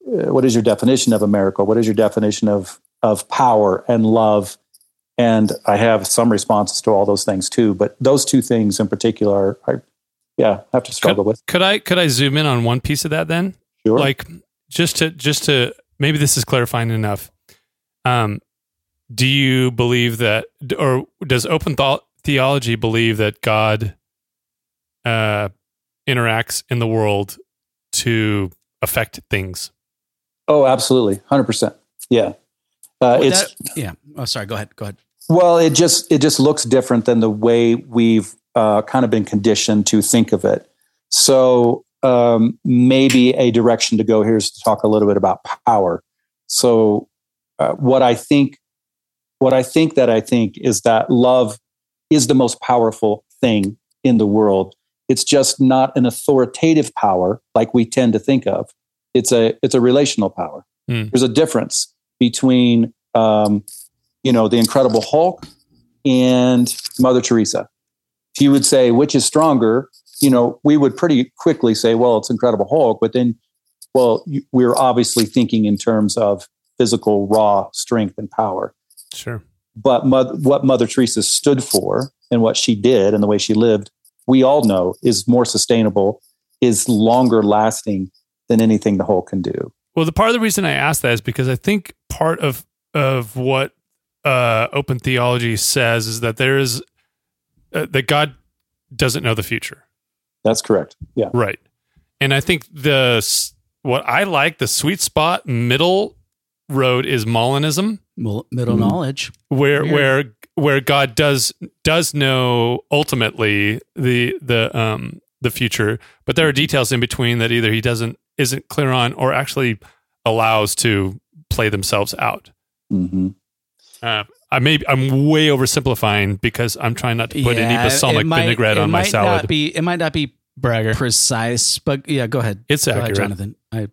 uh, what is your definition of a miracle? What is your definition of of power and love? And I have some responses to all those things too. But those two things in particular, I yeah have to struggle with. Could I could I zoom in on one piece of that then? Sure. Like just to just to maybe this is clarifying enough. Um, do you believe that, or does open thought theology believe that God uh, interacts in the world to affect things? oh, absolutely, hundred percent. Yeah, uh, Well, it's that- yeah. Oh, sorry. Go ahead. Go ahead. Well, it just it just looks different than the way we've uh, kind of been conditioned to think of it. So um, maybe a direction to go here is to talk a little bit about power. So uh, what I think, what I think that I think is that love is the most powerful thing in the world. It's just not an authoritative power like we tend to think of. It's a it's a relational power. Hmm. There's a difference between um, you know, the Incredible Hulk and Mother Teresa. If you would say which is stronger, you know, we would pretty quickly say, well, it's Incredible Hulk. But then, well, you- we're obviously thinking in terms of physical, raw strength and power. Sure. But Mo- what Mother Teresa stood for and what she did and the way she lived, we all know is more sustainable, is longer lasting than anything the Hulk can do. Well, the part of the reason I asked that is because I think part of of what uh, open theology says is that there is uh, that God doesn't know the future, That's correct. Yeah. right? And I think the what I like the sweet spot middle road is Molinism, middle Mhm. knowledge. where Weird. where where God does does know ultimately the the um the future, but there are details in between that either he doesn't isn't clear on or actually allows to play themselves out. hmm Uh, I may I'm way oversimplifying because I'm trying not to put any balsamic it might- vinaigrette on my might salad. Not be, it might not be Bragger. precise, but yeah, go ahead. it's Go ahead, accurate. Jonathan. I,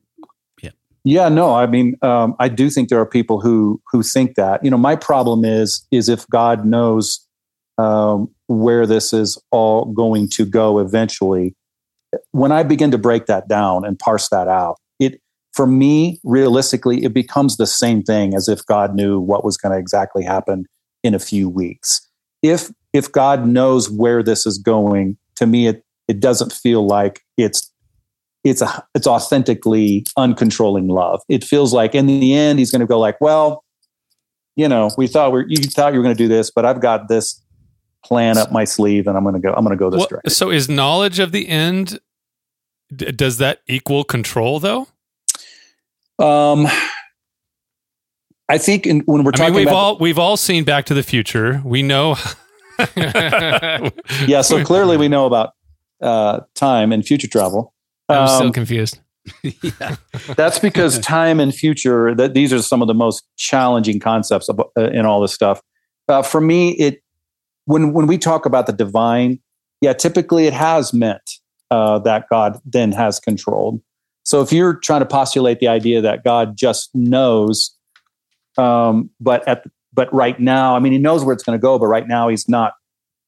Yeah, no, I mean, um, I do think there are people who who think that. You know, my problem is is if God knows um, where this is all going to go eventually. When I begin to break that down and parse that out, it for me realistically it becomes the same thing as if God knew what was going to exactly happen in a few weeks. If if God knows where this is going, to me it it doesn't feel like it's it's a it's authentically uncontrolling love. It feels like in the end he's going to go like, well, you know, we thought we you thought you were going to do this, but I've got this plan up my sleeve, and I'm going to go. I'm going to go this What- direction. so is knowledge of the end d- does that equal control though? Um, I think in, when we're I talking mean, we've about all we've all seen Back to the Future. We know. yeah, so clearly we know about uh, time and future travel. I'm Um, still confused. yeah. That's because time and future that these are some of the most challenging concepts of, uh, in all this stuff. Uh, for me, it when when we talk about the divine, yeah, typically it has meant uh, that God then has controlled. So if you're trying to postulate the idea that God just knows, um, but at but right now, I mean, he knows where it's going to go, but right now he's not.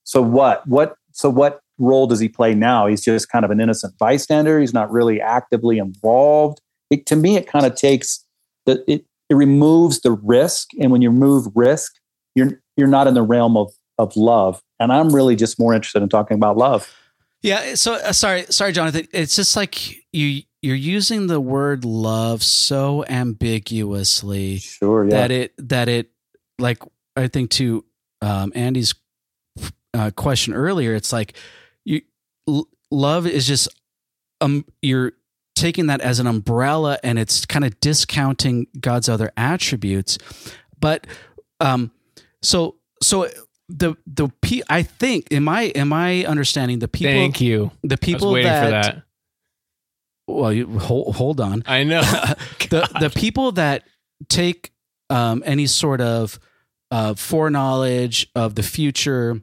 So what? What? So what? Role does he play now? He's just kind of an innocent bystander. He's not really actively involved. It, to me, it kind of takes the it, it removes the risk, and when you remove risk, you're you're not in the realm of of love. And I'm really just more interested in talking about love. Yeah. So uh, sorry, sorry, Jonathan. It's just like you you're using the word love so ambiguously Sure. Yeah. that it that it like I think to um, Andy's uh, question earlier, it's like you l- love is just um you're taking that as an umbrella and it's kind of discounting God's other attributes, but um so so the the pe- I think in my in my understanding the people Thank you. the people waiting that, for that. well you hold, hold on I know. the the people that take um, any sort of uh, foreknowledge of the future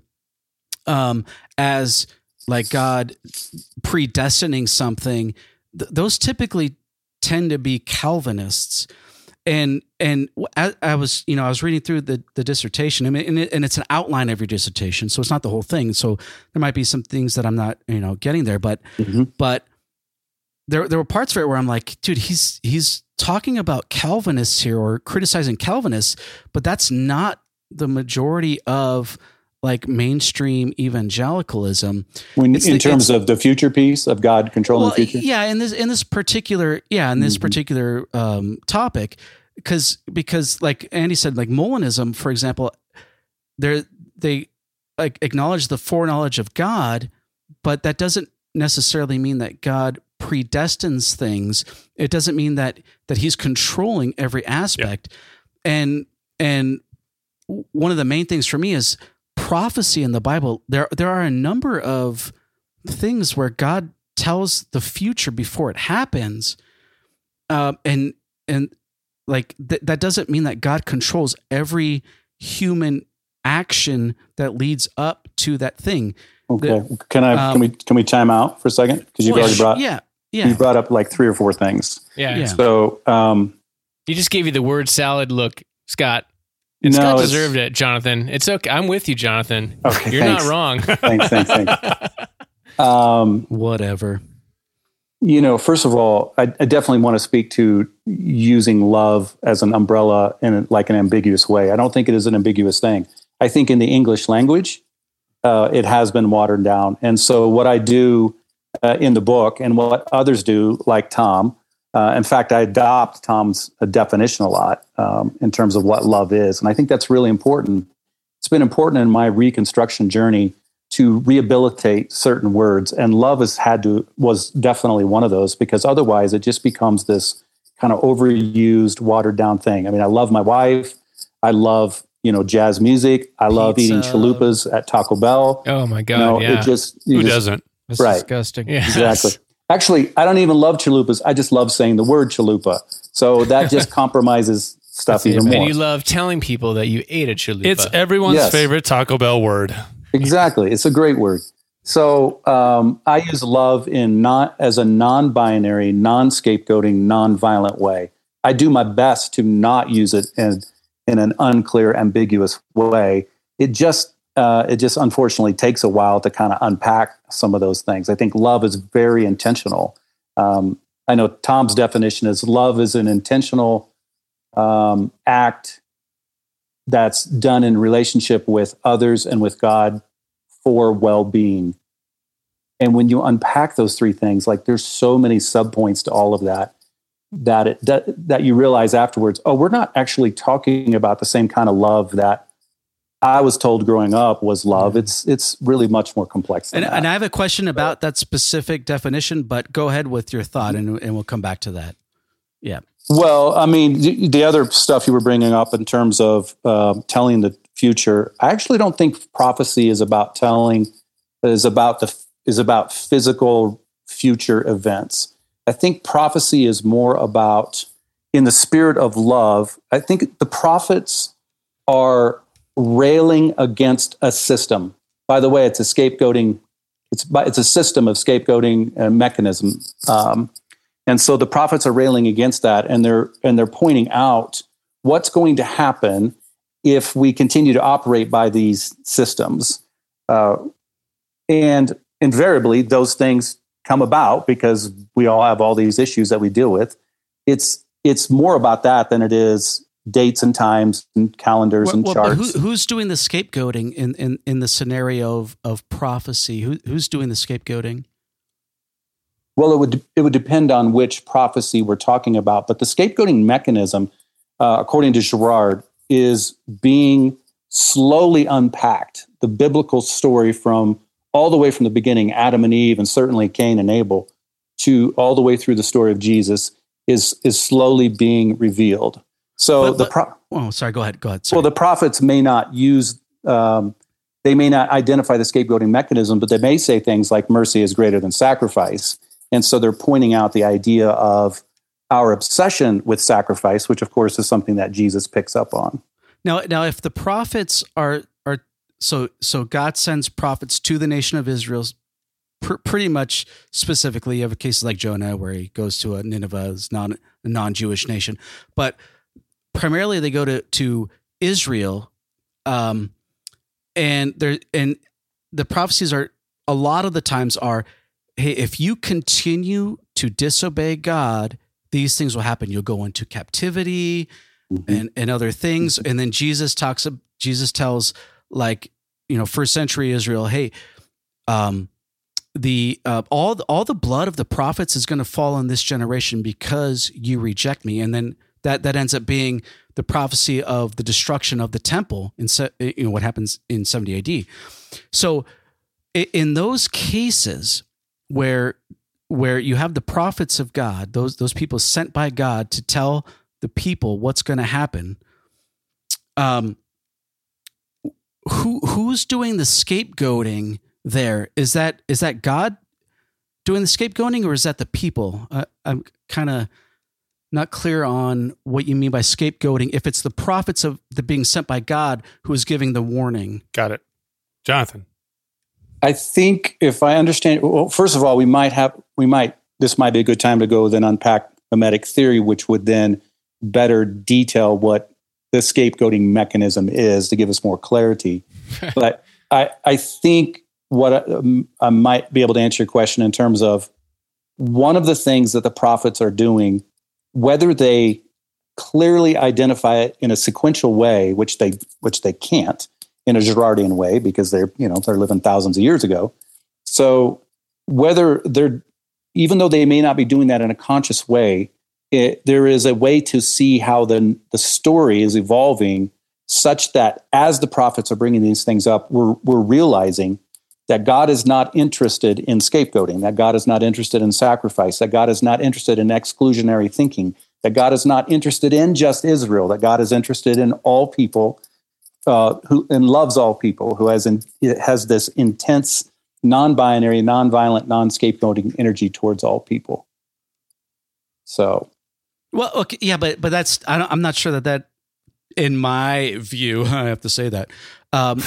um, as like God predestining something, th- those typically tend to be Calvinists. And and I, I was you know I was reading through the the dissertation I mean, and, it, and it's an outline of your dissertation so it's not the whole thing so there might be some things that I'm not you know getting there but Mhm. but there there were parts of it where I'm like, dude, he's he's talking about Calvinists here or criticizing Calvinists, but that's not the majority of like mainstream evangelicalism. When, in the- terms of the future piece of God controlling Well, the future. yeah, in this in this particular yeah, in this Mhm. particular um, topic, because because like Andy said, like Molinism, for example, they they like acknowledge the foreknowledge of God, but that doesn't necessarily mean that God predestines things. It doesn't mean that that He's controlling every aspect, and and one of the main things for me is prophecy in the Bible. There there are a number of things where God tells the future before it happens, um, and and like th- that doesn't mean that God controls every human action that leads up to that thing. Okay. Can I um, can we can we chime out for a second? Because you've Well, already brought yeah you brought up like three or four things. yeah. Yeah. So um, He just gave you the word salad look, Scott. No, And Scott deserved it, Jonathan. It's okay. I'm with you, Jonathan. Okay, You're thanks. not wrong. Thanks, thanks, thanks. Um, whatever. you know, first of all, I, I definitely want to speak to using love as an umbrella in like an ambiguous way. I don't think it is an ambiguous thing. I think in the English language, uh, it has been watered down. And so, what I do uh, in the book and what others do, like Tom, uh, in fact, I adopt Tom's uh, definition a lot um, in terms of what love is. And I think that's really important. It's been important in my reconstruction journey to rehabilitate certain words and love has had to was definitely one of those because otherwise it just becomes this kind of overused watered down thing i mean i love my wife i love you know jazz music i love eating chalupas at taco bell Oh my god. you know yeah. it just Who just- doesn't? That's Right. disgusting. yeah. exactly actually i don't even love chalupas i just love saying the word chalupa so that just compromises stuff even more. And you love telling people that you ate a chalupa. It's everyone's Yes. favorite Taco Bell word. Exactly. It's a great word. So um, I use love in not as a non-binary, non-scapegoating, non-violent way. I do my best to not use it in in an unclear, ambiguous way. It just uh, it just unfortunately takes a while to kind of unpack some of those things. I think love is very intentional. Um, I know Tom's definition is love is an intentional um, act that's done in relationship with others and with God for well-being. And when you unpack those three things, like there's so many subpoints to all of that that it that, that you realize afterwards, oh, we're not actually talking about the same kind of love that I was told growing up was love. It's it's really much more complex than And, that. and I have a question about that specific definition, but go ahead with your thought, and and we'll come back to that. Yeah. Well, I mean, the, the other stuff you were bringing up in terms of um telling the future, I actually don't think prophecy is about telling is about the is about physical future events. I think prophecy is more about in the spirit of love. I think the prophets are railing against a system. By the way, it's a scapegoating. It's it's a system of scapegoating uh, mechanism. Um, and so the prophets are railing against that, and they're and they're pointing out what's going to happen if we continue to operate by these systems. Uh, and invariably those things come about because we all have all these issues that we deal with. It's it's more about that than it is dates and times and calendars Well, and well, charts. who, who's doing the scapegoating in, in, in the scenario of, of prophecy? Who, who's doing the scapegoating? Well, it would it would depend on which prophecy we're talking about, but the scapegoating mechanism, uh, according to Girard, is being slowly unpacked. The biblical story from all the way from the beginning, Adam and Eve, and certainly Cain and Abel, to all the way through the story of Jesus, is is slowly being revealed. So But- the pro- Oh, sorry. Go ahead. Go ahead. Sorry. well, the prophets may not use, um, they may not identify the scapegoating mechanism, but they may say things like mercy is greater than sacrifice. And so they're pointing out the idea of our obsession with sacrifice, which of course is something that Jesus picks up on. Now, now, if the prophets are are so so, God sends prophets to the nation of Israel, pr- pretty much specifically. You have cases like Jonah, where he goes to a Nineveh, is non a non Jewish nation, but primarily they go to to Israel, um, and there and the prophecies are a lot of the times are, hey, if you continue to disobey God, these things will happen. You'll go into captivity and and other things. And then Jesus talks. Jesus tells like you know first century Israel, hey, um, the uh, all all the blood of the prophets is going to fall on this generation because you reject me. And then that that ends up being the prophecy of the destruction of the temple in se- you know what happens in 70 AD. So in those cases where where you have the prophets of God, those those people sent by God to tell the people what's going to happen. Um, who who's doing the scapegoating there? Is that is that God doing the scapegoating, or is that the people? Uh, I'm kind of not clear on what you mean by scapegoating. If it's the prophets of the being sent by God who is giving the warning, Got it. Jonathan. I think if I understand, well, first of all, we might have, we might, this might be a good time to go then unpack mimetic theory, which would then better detail what the scapegoating mechanism is to give us more clarity. but I, I think what I, um, I might be able to answer your question in terms of one of the things that the prophets are doing, whether they clearly identify it in a sequential way, which they which they can't in a Girardian way because they're you know they're living thousands of years ago. So whether they're even though they may not be doing that in a conscious way, it, there is a way to see how the the story is evolving, such that as the prophets are bringing these things up, we're we're realizing that God is not interested in scapegoating, that God is not interested in sacrifice, that God is not interested in exclusionary thinking, that God is not interested in just Israel, that God is interested in all people uh, who and loves all people, who has in, has this intense, non-binary, non-violent, non-scapegoating energy towards all people. So, Well, okay, yeah, but but that's I I'm not sure that that, in my view, I have to say that. Um,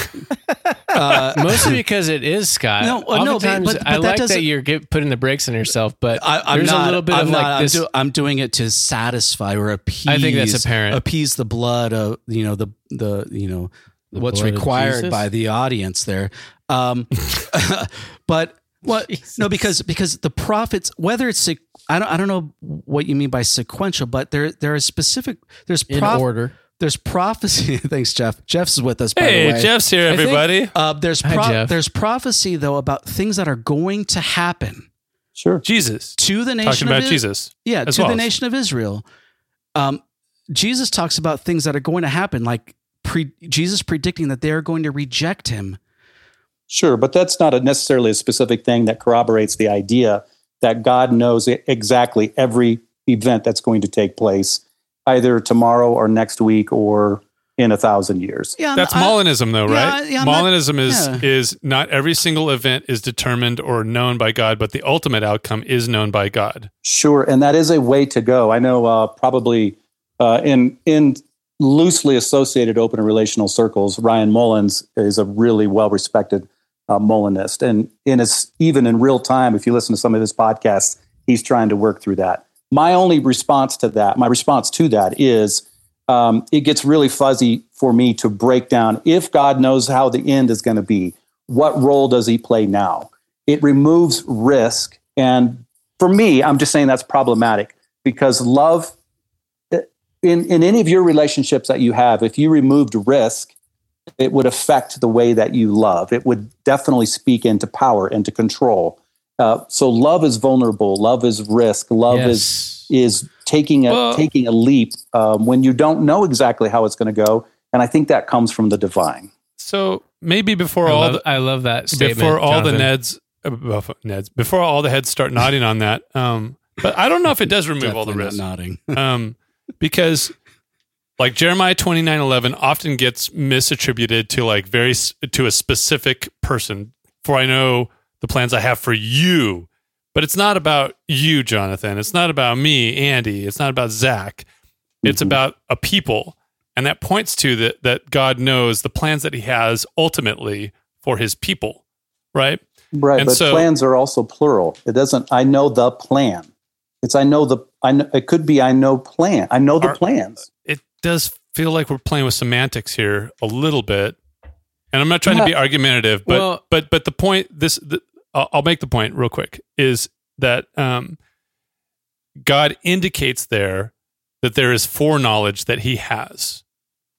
uh, Mostly because it is Scott. No, uh, no, but- but- but I that like that doesn't- you're get, putting the brakes on yourself, but I, I'm there's not, a little bit I'm of not, like I'm this. do- I'm doing it to satisfy or appease. I think that's apparent. Appease the blood of you know the the you know The what's blood of required Jesus? by the audience there. Um, but what no because because the prophets whether it's sequ- I don't I don't know what you mean by sequential, but there there are specific there's in prof- order. There's prophecy. Thanks, Jeff. Jeff's with us. By the Hey, way. Jeff's here, I think- everybody. Uh, there's Hi, pro- Jeff. there's prophecy though about things that are going to happen sure. Jesus. to the nation Talking of about Is- Jesus. Yeah, to well the nation of Israel. Um, Jesus talks about things that are going to happen, like pre- Jesus predicting that they are going to reject him. Sure, but that's not a necessarily a specific thing that corroborates the idea that God knows exactly every event that's going to take place, either tomorrow or next week or in a thousand years. Yeah, That's I- Molinism, though, right? yeah, I'm not- Molinism is yeah. is not every single event is determined or known by God, but the ultimate outcome is known by God. Sure, and that is a way to go. I know uh, probably uh, in in loosely associated open and relational circles, Ryan Mullins is a really well respected uh, Molinist, and in his, even in real time, if you listen to some of his podcasts, he's trying to work through that. My only response to that, my response to that is. Um, it gets really fuzzy for me to break down if God knows how the end is going to be, what role does he play now? it removes risk. And for me, I'm just saying that's problematic because love, in, in any of your relationships that you have, if you removed risk, it would affect the way that you love. It would definitely speak into power, into control. Uh, so love is vulnerable. Love is risk. Love Yes. is is taking a Well- taking a leap um, when you don't know exactly how it's going to go. And I think that comes from the divine. So maybe before I all love, the, I love that statement. before all the Neds, uh, Neds, before all the heads start nodding on that. Um, but I don't know if it does remove all the risk. nodding. um, because like Jeremiah twenty nine eleven often gets misattributed to like very to a specific person. For I know the plans I have for you, but it's not about you, Jonathan. It's not about me, Andy. It's not about Zach. It's Mhm. about a people, and that points to that that God knows the plans that He has ultimately for His people, right? Right, And but so- plans are also plural. It doesn't. I know the plan. It's I know the. I know, it could be I know plan. I know the Are- plans. it does feel like we're playing with semantics here a little bit and i'm not trying to be argumentative but Well- but but the point this the, I'll, I'll make the point real quick is that um god indicates there that there is foreknowledge that he has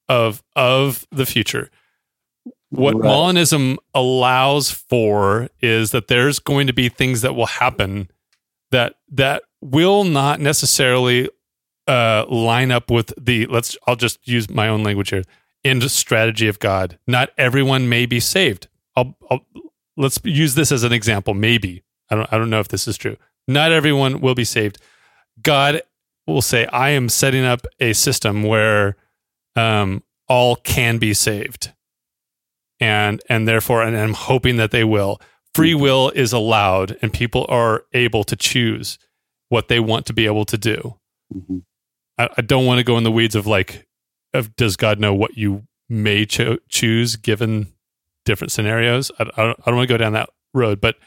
of of the future what Right. Molinism allows for is that there's going to be things that will happen that that will not necessarily uh, line up with the let's I'll just use my own language here end strategy of God. Not everyone may be saved. I'll, I'll let's use this as an example. Maybe I don't I don't know if this is true. Not everyone will be saved. God will say, "I am setting up a system where um, all can be saved," and and therefore, and I'm hoping that they will. Free will is allowed, and people are able to choose what they want to be able to do. Mhm. I, I don't want to go in the weeds of like, of does God know what you may cho- choose given different scenarios? I, I don't, I don't want to go down that road, but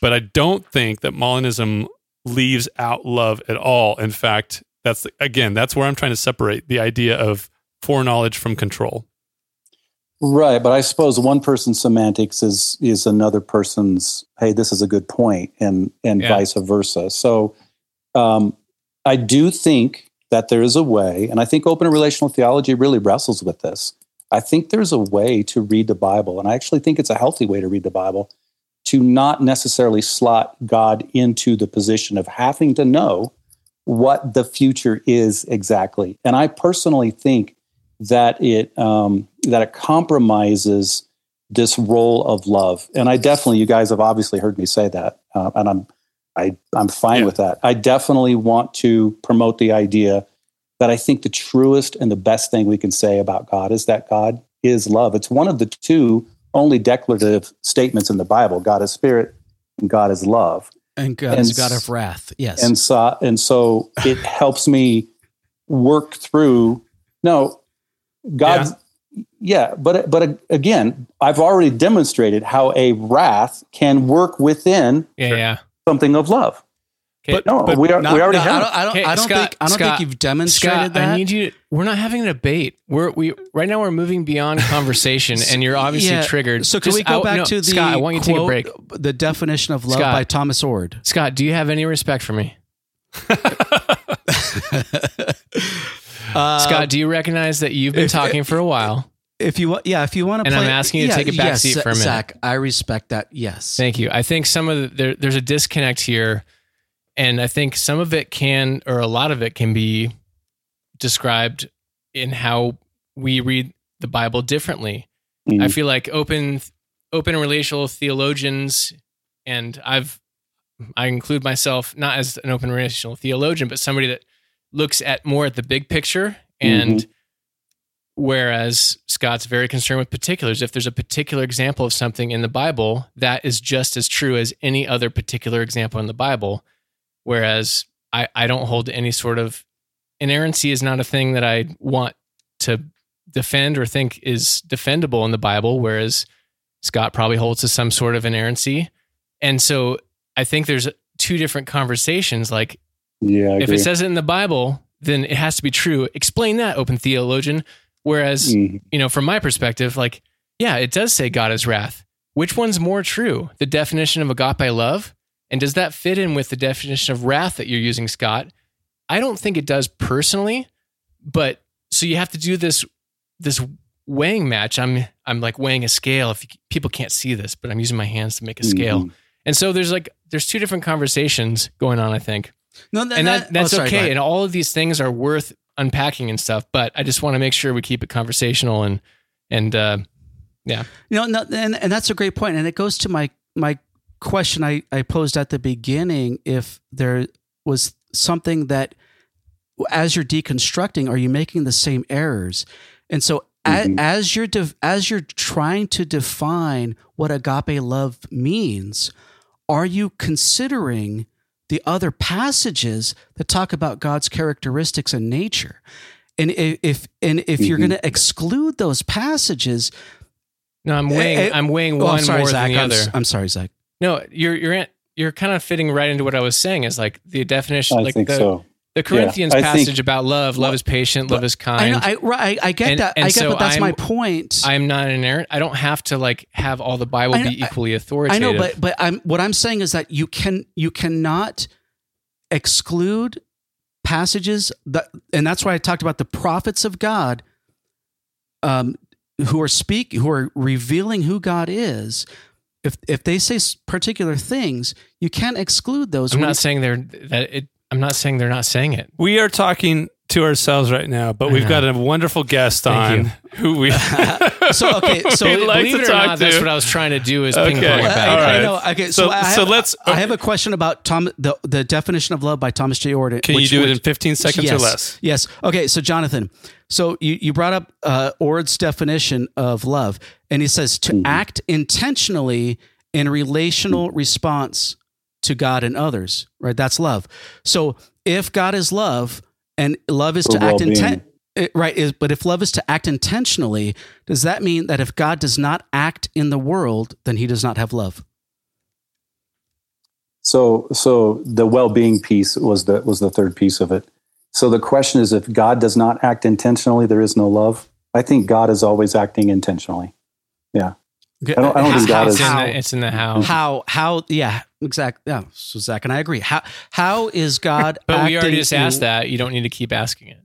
but I don't think that Molinism leaves out love at all. In fact, that's again, that's where I'm trying to separate the idea of foreknowledge from control. Right, but I suppose one person's semantics is is another person's. Hey, this is a good point, and and Yeah. vice versa. So, um, I do think that there is a way, and I think open relational theology really wrestles with this. I think there's a way to read the Bible, and I actually think it's a healthy way to read the Bible, to not necessarily slot God into the position of having to know what the future is exactly. And I personally think that it um, that it compromises this role of love. And I definitely, you guys have obviously heard me say that, uh, and I'm I I'm fine Yeah. with that. I definitely want to promote the idea that I think the truest and the best thing we can say about God is that God is love. It's one of the two only declarative statements in the Bible: God is spirit and God is love. And God is God of wrath. Yes. And so, and so it helps me work through. No, God's yeah, but but again, I've already demonstrated how a wrath can work within Yeah, yeah. something of love. But- No, but we are, Not- we already no, have. I don't, I don't, Okay, I don't Scott, think I don't Scott, think you've demonstrated Scott, that. I need you. We're not having a debate. We're we right now. We're moving beyond conversation, and you're obviously Yeah, triggered. So can Just- we go I- back no, to the Scott? I want you to take a break. The definition of love Scott. by Thomas Oord. Scott, do you have any respect for me? Uh, Scott, do you recognize that you've been if- talking for a while? if you want, yeah, if you want to, And I'm asking you to take a back yes, seat for a minute. Zach, I respect that. Yes, Thank you. I think some of the, there, there's a disconnect here, and I think some of it can, or a lot of it can be described in how we read the Bible differently. Mhm. I feel like open open relational theologians, and I've I include myself not as an open relational theologian, but somebody that looks at more at the big picture. And whereas Scott's very concerned with particulars, if there's a particular example of something in the Bible, that is just as true as any other particular example in the Bible. Whereas I, I don't hold to any sort of inerrancy is not a thing that I want to defend or think is defendable in the Bible, whereas Scott probably holds to some sort of inerrancy. And so I think there's two different conversations. Like, yeah, if it says it in the Bible, then it has to be true. Explain that, open theologian. Whereas, Mhm. you know, from my perspective, like, yeah, it does say God is wrath. which one's more true? The definition of agape love? And does that fit in with the definition of wrath that you're using, Scott? I don't think it does personally, but so you have to do this this weighing match. I'm I'm like weighing a scale. If you, people can't see this, but I'm using my hands to make a scale. Mhm. And so there's like there's two different conversations going on. I think No, and that, that's oh, sorry, okay. And all of these things are worth unpacking and stuff. But I just want to make sure we keep it conversational and and uh, You know, no, and and that's a great point, and it goes to my my question I I posed at the beginning. If there was something that, as you're deconstructing, are you making the same errors? And so, Mhm. a, as you're de- as you're trying to define what agape love means, are you considering the other passages that talk about God's characteristics and nature? And if and if you're Mhm. going to exclude those passages, no, I'm weighing Eh, eh, I'm weighing Oh, one I'm sorry, more Zach. than the I'm, other. s- I'm sorry, Zach. No, you're you're you're kind of fitting right into what I was saying. Is like the definition, I like think the, so. the Corinthians I passage think- about love. Love is patient. Love is I kind. know. I, right, I, I get And- that. and I get, so but that's my I'm- point. I'm not an inerrant. I don't have to like have all the Bible know- be equally authoritative. I know, but but I'm what I'm saying is that you can you cannot exclude passages that, and that's why I talked about the prophets of God, um, who are speak who are revealing who God is. If if they say particular things, you can't exclude those. I'm not saying they're that it. I'm not saying they're not saying it. We are talking to ourselves right now, but I we've know. got a wonderful guest Thank on who we. So, okay, so we'd like Believe to it or talk not, that's what I was trying to do is Okay. ping pong Well, back. all I, I right. know. Okay, so, So- I have, so let's- I have a question about Tom the the definition of love by Thomas J. Oord. Can you which- do it in 15 seconds yes, or less? Yes. Okay. So, Jonathan, so you, you brought up uh, Oord's definition of love, and he says to Mhm. act intentionally in relational response to God and others, right? That's love. So, if God is love and love is to act intent, eh, right? Is but if love is to act intentionally, does that mean that if God does not act in the world, then He does not have love? So, so the well-being piece was the was the third piece of it. So the question is, if God does not act intentionally, there is no love. I think God is always acting intentionally. I don't- I don't think God it's, is- in How- the, it's in the how. how how yeah exactly yeah so zach and i agree how how is god But we already acting just in- asked that. You don't need to keep asking it.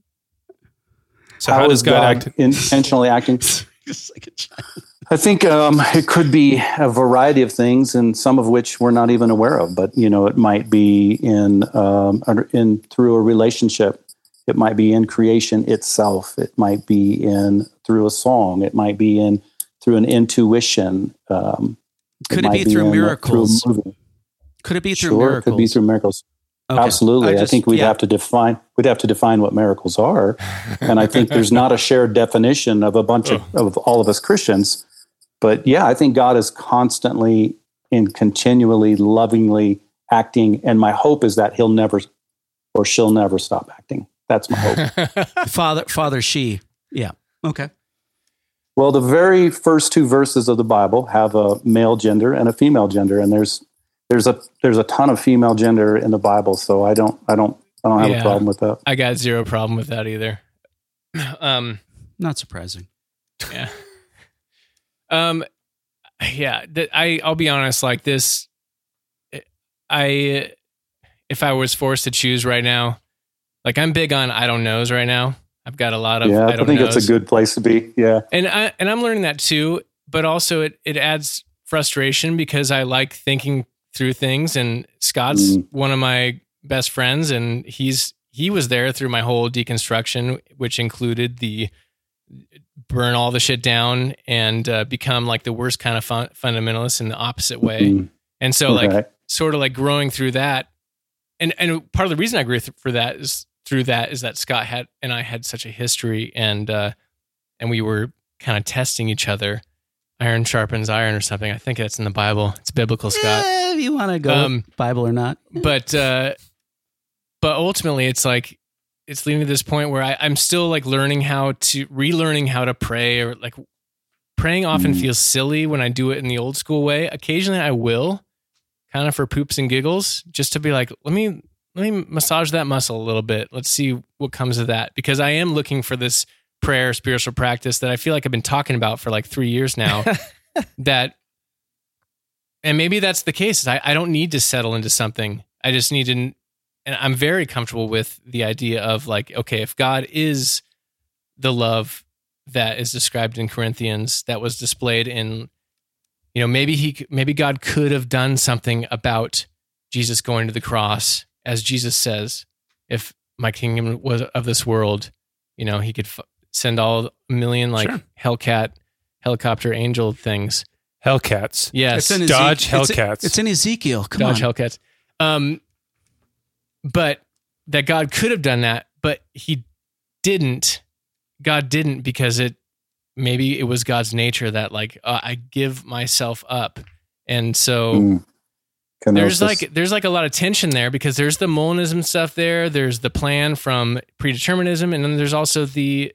So how, does is God, act? intentionally acting? Like. I think um, it could be a variety of things, and some of which we're not even aware of. But you know, it might be in um, in through a relationship. It might be in creation itself. It might be in through a song. It might be in through an intuition. Um, Could it might be through in, miracles? Through could it be through miracles? sure, it miracles could be through miracles. Okay. Absolutely. I, just- think we'd yeah. have to define we'd have to define what miracles are. And I think there's not a shared definition of a bunch of, of all of us Christians. But yeah, I think God is constantly and continually lovingly acting. And my hope is that he'll never or she'll never stop acting. That's my hope. father father she yeah okay well, the very first two verses of the Bible have a male gender and a female gender, and there's there's a there's a ton of female gender in the Bible, so I don't I don't I don't have Yeah. a problem with that. I got zero problem with that either. Um, not surprising yeah. Um, yeah. Th- I I'll be honest. Like this, I if I was forced to choose right now, like I'm big on I don't knows right now. I've got a lot of yeah, I I, think knows. it's a good place to be. Yeah. and I and I'm learning that too. But also, it it adds frustration because I like thinking through things. And Scott's Mhm. one of my best friends, and he's he was there through my whole deconstruction, which included the burn all the shit down and uh, become like the worst kind of fun- fundamentalist in the opposite way. Mhm. And so, like, sort of like growing through that, and and part of the reason I grew th- for that is through that is that Scott had and I had such a history, and uh, and we were kind of testing each other. Iron sharpens iron, or something. I think that's in the Bible. It's biblical, Scott. Eh, if you want to go Um, bible or not But uh, but ultimately, it's like it's leading to this point where I, I'm still like learning how to relearning how to pray, or like praying often Mhm. feels silly when I do it in the old school way. Occasionally, I will, kind of for poops and giggles, just to be like, let me let me massage that muscle a little bit. Let's see what comes of that because I am looking for this prayer spiritual practice that I feel like I've been talking about for like three years now. that and maybe that's the case. I, I don't need to settle into something. I just need to, and I'm very comfortable with the idea of like, okay, if God is the love that is described in Corinthians, that was displayed in, you know, maybe he, maybe God could have done something about Jesus going to the cross, as Jesus says, if my kingdom was of this world, you know, he could f- send all a million like Sure. Hellcat helicopter angel things. Hellcats. Yes, in Dodge Ezek- it's- Hellcats. It's, in Ezekiel. Come Dodge on. Hellcats. Um, but that God could have done that, but he didn't. God didn't because it maybe it was God's nature that like uh, I give myself up, and so Mm. There's like there's like a lot of tension there because there's the Molinism stuff there. There's the plan from predeterminism, and then there's also the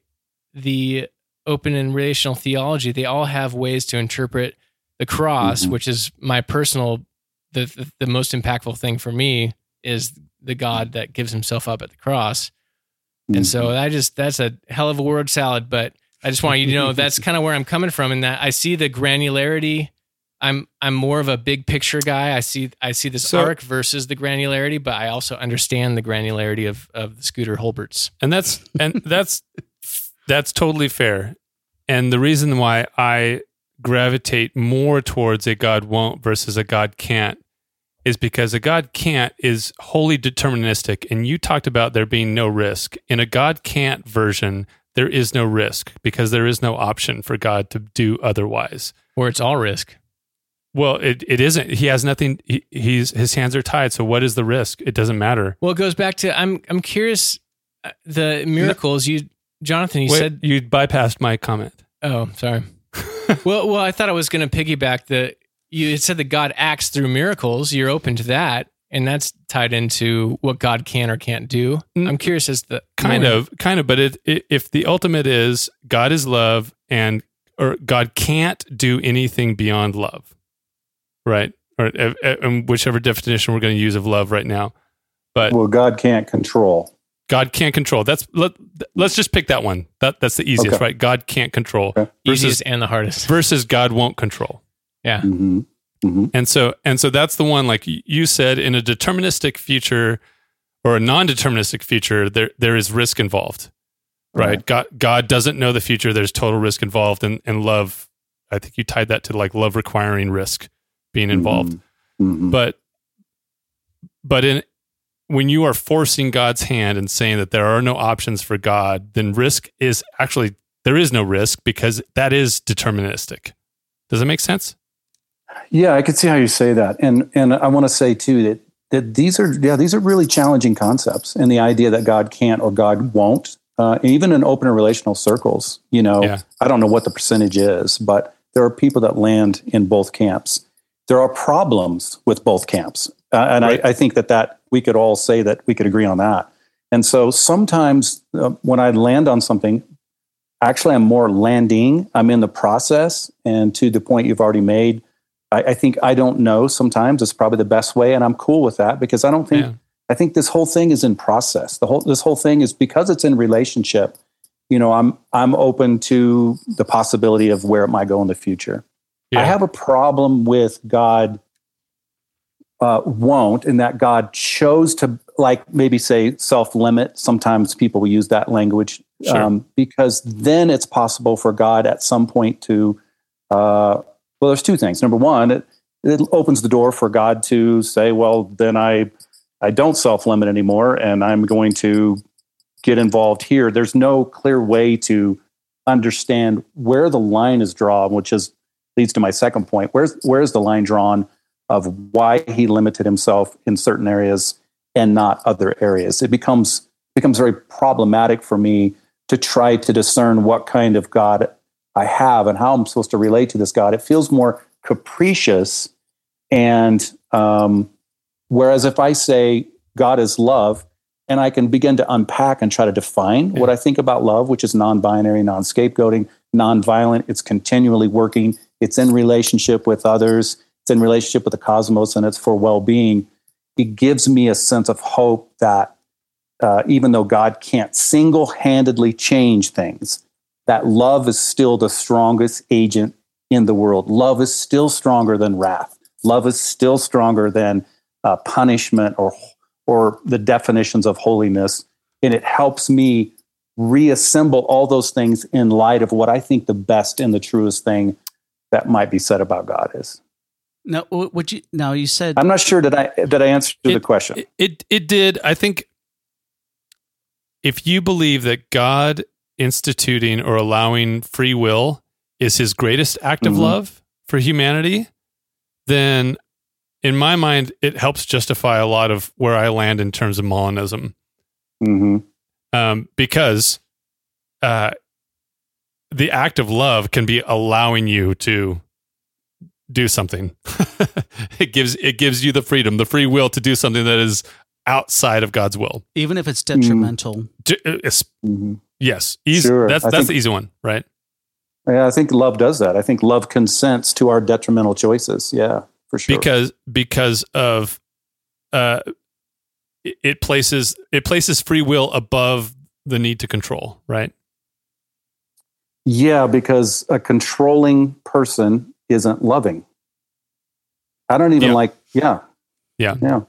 the open and relational theology. They all have ways to interpret the cross, Mhm. which is my personal the, the the most impactful thing for me is the God that gives himself up at the cross. And so I just that's a hell of a word salad, but I just want you to know that's kind of where I'm coming from in that I see the granularity. I'm I'm more of a big picture guy. I see I see this So- arc versus the granularity, but I also understand the granularity of of the Scooter Holberts. and that's and that's that's totally fair and the reason why i gravitate more towards a god won't versus a god can't is because a god can't is wholly deterministic and you talked about there being no risk in a god can't version there is no risk because there is no option for god to do otherwise Where it's all risk. Well it, it isn't he has nothing he, he's his hands are tied so what is the risk it doesn't matter Well, it goes back to I'm I'm curious uh, the miracles you Jonathan you Wait, said you bypassed my comment Oh, sorry. well, well, I thought I was going to piggyback the. You had said that God acts through miracles. You're open to that, and that's tied into what God can or can't do. I'm curious as the kind of kind of but it, it if the ultimate is god is love and or god can't do anything beyond love right. Or uh, uh, um, whichever definition we're going to use of love right now. But well, God can't control. god can't control. That's let, let's just pick that one. That that's the easiest Okay. right? God can't control. Okay. versus easiest and the hardest. versus god won't control. Yeah, hmm hmm and so and so that's the one like you said in a deterministic future or a non-deterministic future there there is risk involved right, Right. god god doesn't know the future. There's total risk involved and and love i think you tied that to like love requiring risk being involved Mhm. but but in when you are forcing god's hand and saying that there are no options for god then risk is actually there is no risk because that is deterministic does it make sense Yeah, I could see how you say that, and and I want to say too that that these are yeah these are really challenging concepts, and the idea that God can't or God won't, uh, and even in open and relational circles, you know, Yeah. I don't know what the percentage is, but there are people that land in both camps. There are problems with both camps, uh, and Right. I, I think that that we could all say that we could agree on that. And so sometimes uh, when I land on something, actually I'm more landing. I'm in the process, and to the point you've already made. I, I think I don't know. Sometimes it's probably the best way, and I'm cool with that because I don't think Yeah. I think this whole thing is in process. The whole this whole thing is because it's in relationship. You know, I'm I'm open to the possibility of where it might go in the future. Yeah. I have a problem with God uh, won't, and that God chose to like maybe say self limit. Sometimes people will use that language Sure. um, because then it's possible for God at some point to. Uh, well, there's two things. Number one, it, it opens the door for God to say, "Well, then I, I don't self limit anymore, and I'm going to get involved here." There's no clear way to understand where the line is drawn, which is leads to my second point. Where's where's the line drawn of why he limited himself in certain areas and not other areas? It becomes becomes very problematic for me to try to discern what kind of God I have and how I'm supposed to relate to this God. It feels more capricious. And um, whereas if I say God is love, and I can begin to unpack and try to define what I think about love, which is non binary, non scapegoating, non violent, it's continually working, it's in relationship with others, it's in relationship with the cosmos, and it's for well being. It gives me a sense of hope that uh, even though God can't single handedly change things, that love is still the strongest agent in the world. Love is still stronger than wrath. Love is still stronger than uh, punishment or or the definitions of holiness, and it helps me reassemble all those things in light of what I think the best and the truest thing that might be said about God is. No, wh- would you? Now you said I'm not sure did I did I answer the question. It, it it did. I think if you believe that God instituting or allowing free will is his greatest act of Mhm. love for humanity, then in my mind it helps justify a lot of where I land in terms of Molinism. hmm Um, because uh, the act of love can be allowing you to do something. it gives it gives you the freedom, the free will to do something that is outside of God's will. even if it's detrimental. D- uh, it's- hmm yes, easy. Sure. That's I that's think- the easy one, right? Yeah, I think love does that. I think love consents to our detrimental choices. Yeah, for sure. Because because of uh, it, it places it places free will above the need to control, right? Yeah, because a controlling person isn't loving. I don't even Yeah. like. Yeah. Yeah. Yeah.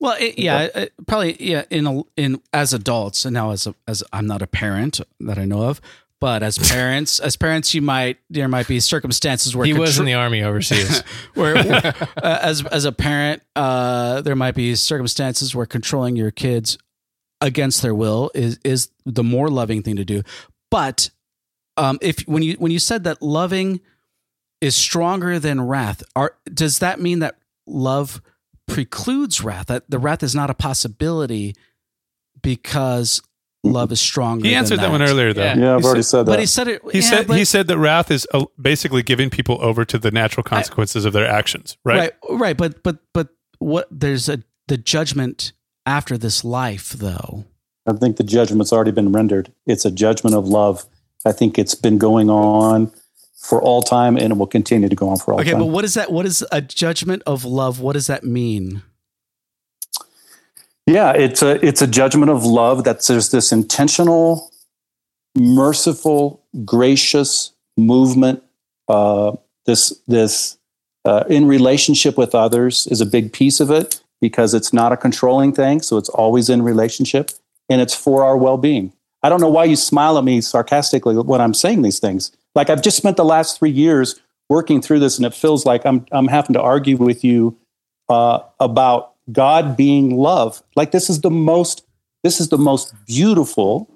Well, it, yeah, uh, probably yeah. In a, in as adults, and now as a, as I'm not a parent that I know of, but as parents, as parents, you might there might be circumstances where He was in the army overseas. where uh, as as a parent, uh, there might be circumstances where controlling your kids against their will is is the more loving thing to do. But um, if when you when you said that loving is stronger than wrath, are does that mean that love precludes wrath? That the wrath is not a possibility because love is stronger. He answered than that one earlier, though. Yeah. Yeah, I've He already said- said that. But he said it. He yeah, said but- he said that wrath is uh, basically giving people over to the natural consequences of their actions, right? right right but but but what there's a the judgment after this life though I think the judgment's already been rendered. It's a judgment of love. I think it's been going on for all time and it will continue to go on for all okay time. Okay, but what is that what is a judgment of love what does that mean Yeah, it's a it's a judgment of love that there's this intentional, merciful, gracious movement. Uh, this this uh, in relationship with others is a big piece of it because it's not a controlling thing. So it's always in relationship and it's for our well being. I don't know why you smile at me sarcastically when I'm saying these things. Like I've just spent the last three years working through this, and it feels like I'm I'm having to argue with you uh, about God being love. Like this is the most this is the most beautiful,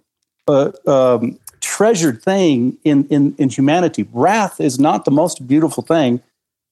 uh, um, treasured thing in, in in humanity. Wrath is not the most beautiful thing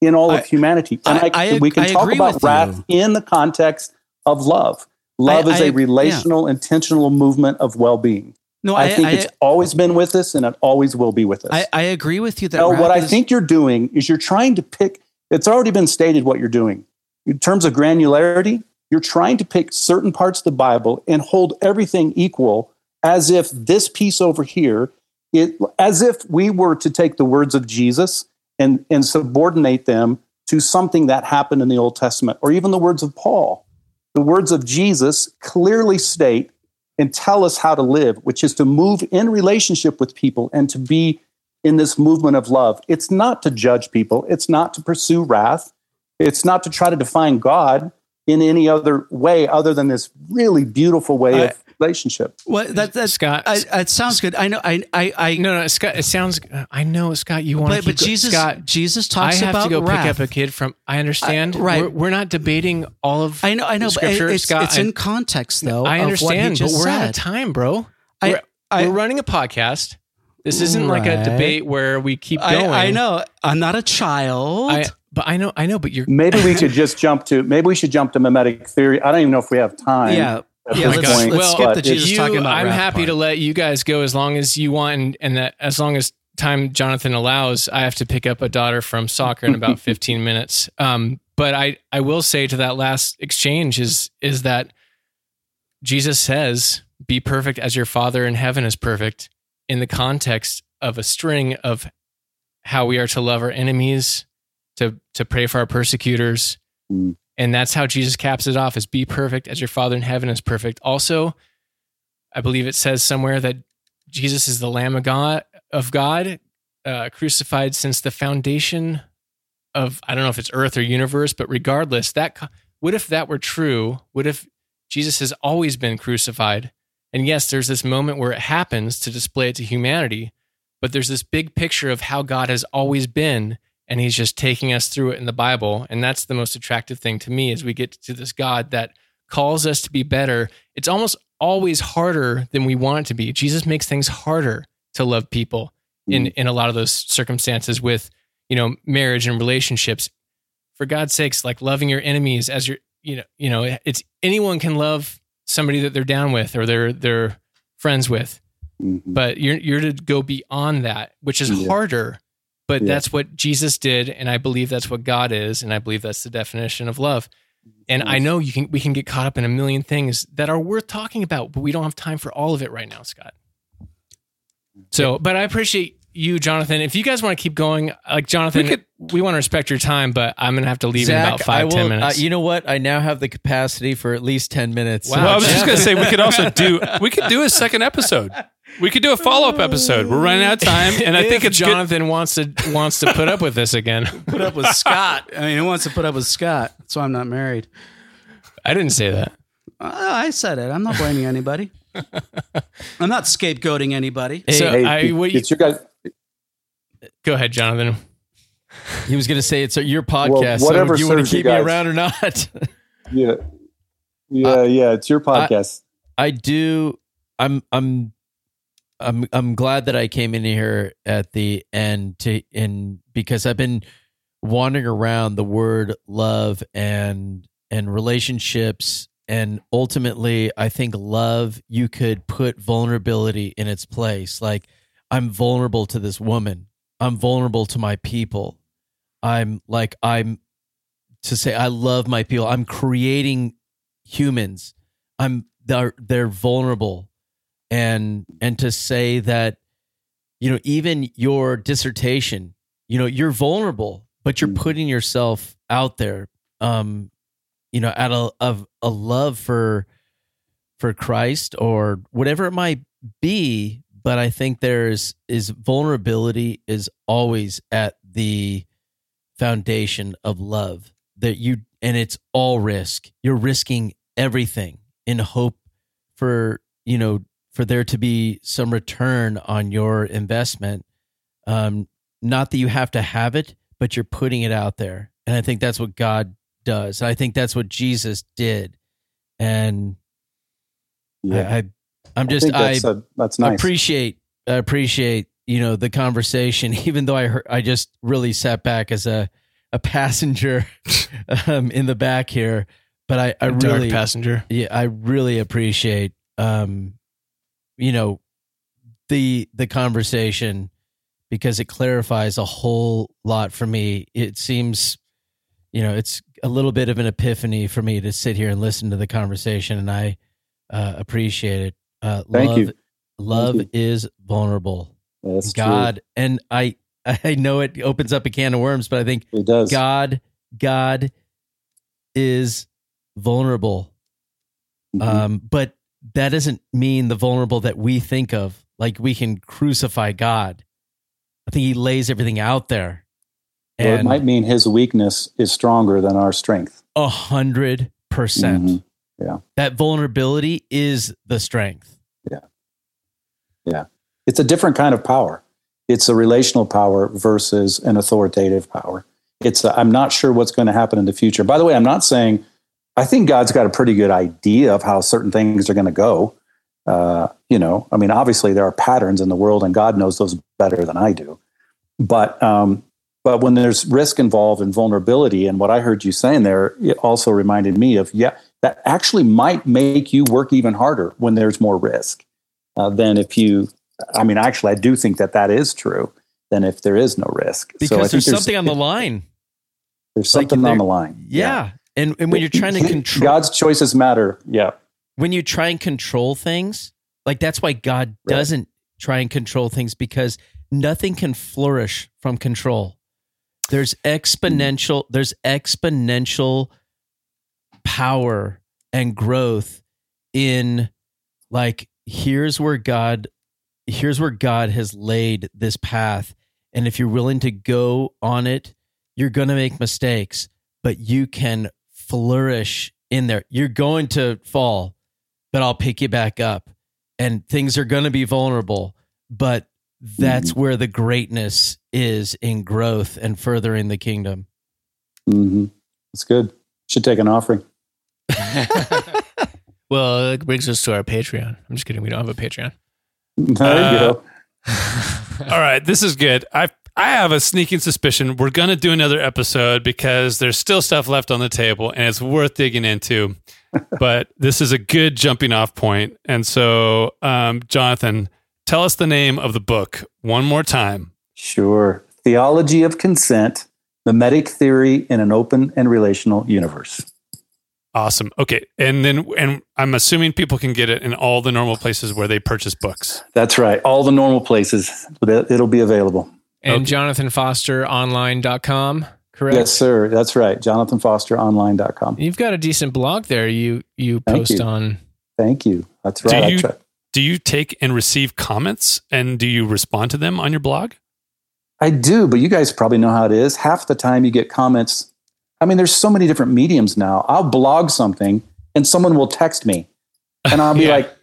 in all I- of humanity, and I- I, we can talk about wrath you. in the context of love. Love is a yeah. relational, intentional movement of well being. No I, i think I, it's always been with us, and it always will be with us. I, I agree with you that No, wrath what I think you're doing is you're trying to pick, it's already been stated what you're doing. In terms of granularity, you're trying to pick certain parts of the Bible and hold everything equal as if this piece over here, it, as if we were to take the words of Jesus and, and subordinate them to something that happened in the Old Testament or even the words of Paul. The words of Jesus clearly state and tell us how to live, which is to move in relationship with people and to be in this movement of love. It's not to judge people, it's not to pursue wrath, it's not to try to define God in any other way other than this really beautiful way I- of relationship. well, that, that's Scott, I, it sounds good i know i i, I no, no, Scott. It sounds. I know, Scott. You want but, to, but jesus Scott. jesus I have about to go wrath. pick up a kid from. I understand. I- right. We're, we're not debating all of. i know i know but Scripture, it's, Scott, it's I- in context though I of what he understand, but we're out of time, bro. I- we're, I- we're running a podcast. This isn't like a debate where we keep going. I, I know i'm not a child I, but I know. I know. But you're. Maybe we could just jump to maybe we should jump to mimetic theory. I don't even know if we have time. yeah at yeah, this let's, point, let's Well, skip the Jesus you, talking about I'm happy part. to let you guys go as long as you want, and, and that as long as time Jonathan allows, I have to pick up a daughter from soccer in about 15 minutes. Um, but I, I will say to that last exchange is is that Jesus says, "Be perfect as your Father in heaven is perfect," in the context of a string of how we are to love our enemies, to to pray for our persecutors, Mm. And that's how Jesus caps it off: is "Be perfect as your Father in heaven is perfect." Also, I believe it says somewhere that Jesus is the Lamb of God, of God uh, crucified since the foundation of I don't know if it's Earth or universe, but regardless, that what if that were true? What if Jesus has always been crucified? And yes, there's this moment where it happens to display it to humanity, but there's this big picture of how God has always been, and He's just taking us through it in the Bible, and that's the most attractive thing to me as we get to this God that calls us to be better. It's almost always harder than we want it to be. Jesus makes things harder to love people in in a lot of those circumstances with you know marriage and relationships for god's sakes like loving your enemies as your you know you know it's anyone can love somebody that they're down with or they're they're friends with Mhm. but you're you're to go beyond that which is Yeah. harder but Yeah. that's what jesus did and i believe that's what god is and i believe that's the definition of love and i know you can we can get caught up in a million things that are worth talking about but we don't have time for all of it right now scott so but i appreciate you jonathan if you guys want to keep going like jonathan we, We want to respect your time but i'm gonna have to leave in about five I ten minutes Uh, you know what? I now have the capacity for at least ten minutes. Wow. Well, I was just going to say we could also do we could do a second episode. We could do a follow up episode. We're running out of time, and I If think it's good. jonathan wants to wants to put up with this again Put up with Scott. I mean, he wants to put up with Scott? That's why I'm not married. i didn't say that Uh, I said it. I'm not blaming anybody. I'm not scapegoating anybody. so Hey, I, what you- it's your guys. go ahead jonathan He was going to say it's your podcast. whatever so do you want to keep me around or not? Yeah, yeah, Uh, yeah. It's your podcast. I do. I'm. I'm. I'm. I'm glad that I came in here at the end to in because I've been wandering around the word love and and relationships and ultimately I think love you could put vulnerability in its place. Like I'm vulnerable to this woman. I'm vulnerable to my people. I'm like I'm to say I love my people. I'm creating humans. I'm they're they're vulnerable and and to say that you know even your dissertation you know you're vulnerable but you're Mm. putting yourself out there um you know out of, of a love for for Christ or whatever it might be but I think there's is vulnerability is always at the foundation of love that you and it's all risk you're risking everything in hope for you know for there to be some return on your investment. Um not that you have to have it but you're putting it out there. And i think that's what god does. I think that's what jesus did. And Yeah, I, I i'm just i that's, a, that's nice. appreciate I appreciate you know the conversation even though I heard, I just really sat back as a a passenger um, in the back here. But I I really passenger. Yeah I really appreciate um you know the the conversation because it clarifies a whole lot for me it seems you know it's a little bit of an epiphany for me to sit here and listen to the conversation and I uh, appreciate it uh, Thank love you. love you. is vulnerable That's true. God and I I know it opens up a can of worms, but I think It does. God God is vulnerable. Mhm. Um, but that doesn't mean the vulnerable that we think of. Like we can crucify God. I think He lays everything out there, Or it might mean his weakness is stronger than our strength. a hundred percent. Mhm. Yeah. That vulnerability is the strength. Yeah. Yeah. It's a different kind of power. It's a relational power versus an authoritative power. It's i I'm not sure what's going to happen in the future. By the way, I'm not saying I think God's got a pretty good idea of how certain things are going to go. Uh, you know, I mean, obviously there are patterns in the world, and God knows those better than I do. But um, but when there's risk involved and vulnerability, and what I heard you saying there, it also reminded me of yeah, that actually might make you work even harder when there's more risk uh, than if you. I mean, actually, I do think that that is true. Than if there is no risk, Because So think there's something on the line. There's like something there- on the line. Yeah. And and when you're trying to control God's choices matter. Yeah. when you try and control things, like that's why God Right. doesn't try and control things because nothing can flourish from control. There's exponential there's exponential power and growth in like here's where God here's where God has laid this path and if you're willing to go on it You're going to make mistakes, but you can flourish in there. You're going to fall, but I'll pick you back up. And things are going to be vulnerable, but that's Mm-hmm. where the greatness is in growth and furthering the kingdom. Mm-hmm. It's good. Should take an offering. Well, it brings us to our Patreon. I'm just kidding. We don't have a Patreon. There you Uh, go. All right, this is good. I I have a sneaking suspicion we're going to do another episode because there's still stuff left on the table and it's worth digging into. but this is a good jumping off point. And so, um, Jonathan, tell us the name of the book one more time. Sure. Theology of consent, mimetic theory in an open and relational universe. Awesome. Okay, and then and I'm assuming people can get it in all the normal places where they purchase books. That's right. All the normal places, but it'll be available. And Okay. jonathanfosteronline.com, correct? Yes, sir. That's right. JonathanFosterOnline.com. You've got a decent blog there. You you Thank post you. on. Thank you. That's Do right. I you- Do you take and receive comments and do you respond to them on your blog? I do, but you guys probably know how it is. Half the time you get comments. I mean, there's so many different mediums now. I'll blog something and someone will text me and I'll be Yeah. like,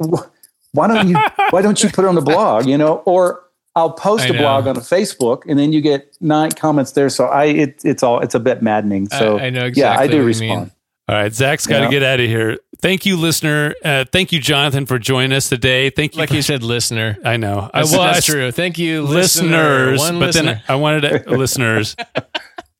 why don't you, why don't you put it on the blog? You know, or I'll post a blog on a Facebook and then you get nine comments there. So I, it, it's all, it's a bit maddening. So I, I know exactly. yeah, I do what you respond. mean. All right, Zach's got to Yeah. get out of here. Thank you, listener. Uh, thank you, Jonathan, for joining us today. Thank you. Like for- you said, listener. I know. I, That's, well, that's I- true. Thank you, listener. listeners, One but listener. then I wanted to, listeners.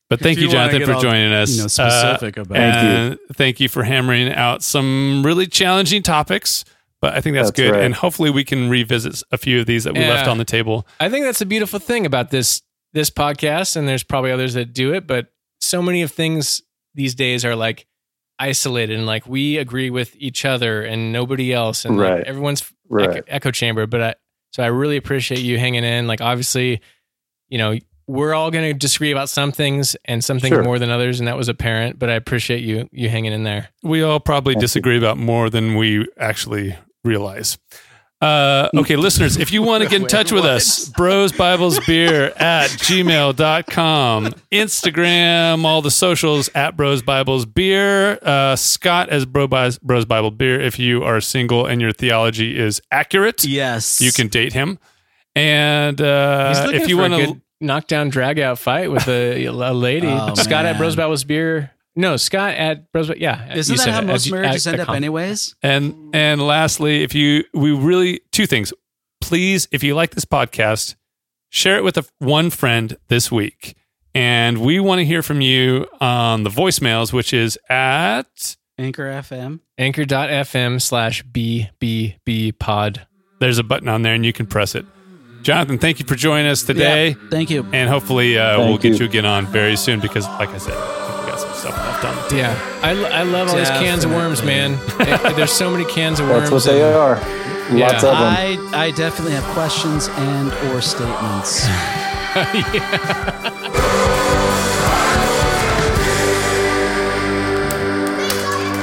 But thank you, you Jonathan, get for all, joining us. You know, Uh, about Thank you. thank you for hammering out some really challenging topics. But I think that's, That's good, right. and hopefully we can revisit a few of these that we left on the table. I think that's a beautiful thing about this this podcast, and there's probably others that do it, but so many of things these days are like isolated and like we agree with each other and nobody else, and like, everyone's right. echo, echo chamber. But I, so I really appreciate you hanging in. Like obviously, you know, we're all going to disagree about some things and some things Sure. more than others, and that was apparent. But I appreciate you you hanging in there. We all probably Thank you. disagree about more than we actually realize. Uh, okay, listeners, if you want to get in touch with us, Bros Bibles Beer at gmail.com, Instagram, all the socials at Bros Bibles Beer, uh, Scott as Bro Bros Bible Beer. If you are single and your theology is accurate, yes, you can date him. And uh, looking if you for want a to, good knockdown drag out fight with a, a lady. Oh, Scott at man. Bros Bibles Beer. No, Scott at Bros. Yeah, Isn't that how it, most at- marriages at- end at up, com. anyways? And and lastly, if you we really two things. Please, if you like this podcast, share it with a, one friend this week. And we want to hear from you on the voicemails, which is at Anchor FM. Anchor.fm slash BBB pod. there's a button on there and you can press it. Jonathan, thank you for joining us today. Thank you. And hopefully uh, Thank we'll get you. you again on very soon because, like I said, I think we got some stuff left on the table. Yeah, I, I love all these cans of worms, man. Eh, There's so many cans of worms. That's what they and- are. Lots Yeah. of them. I I definitely have questions and or statements. Yeah.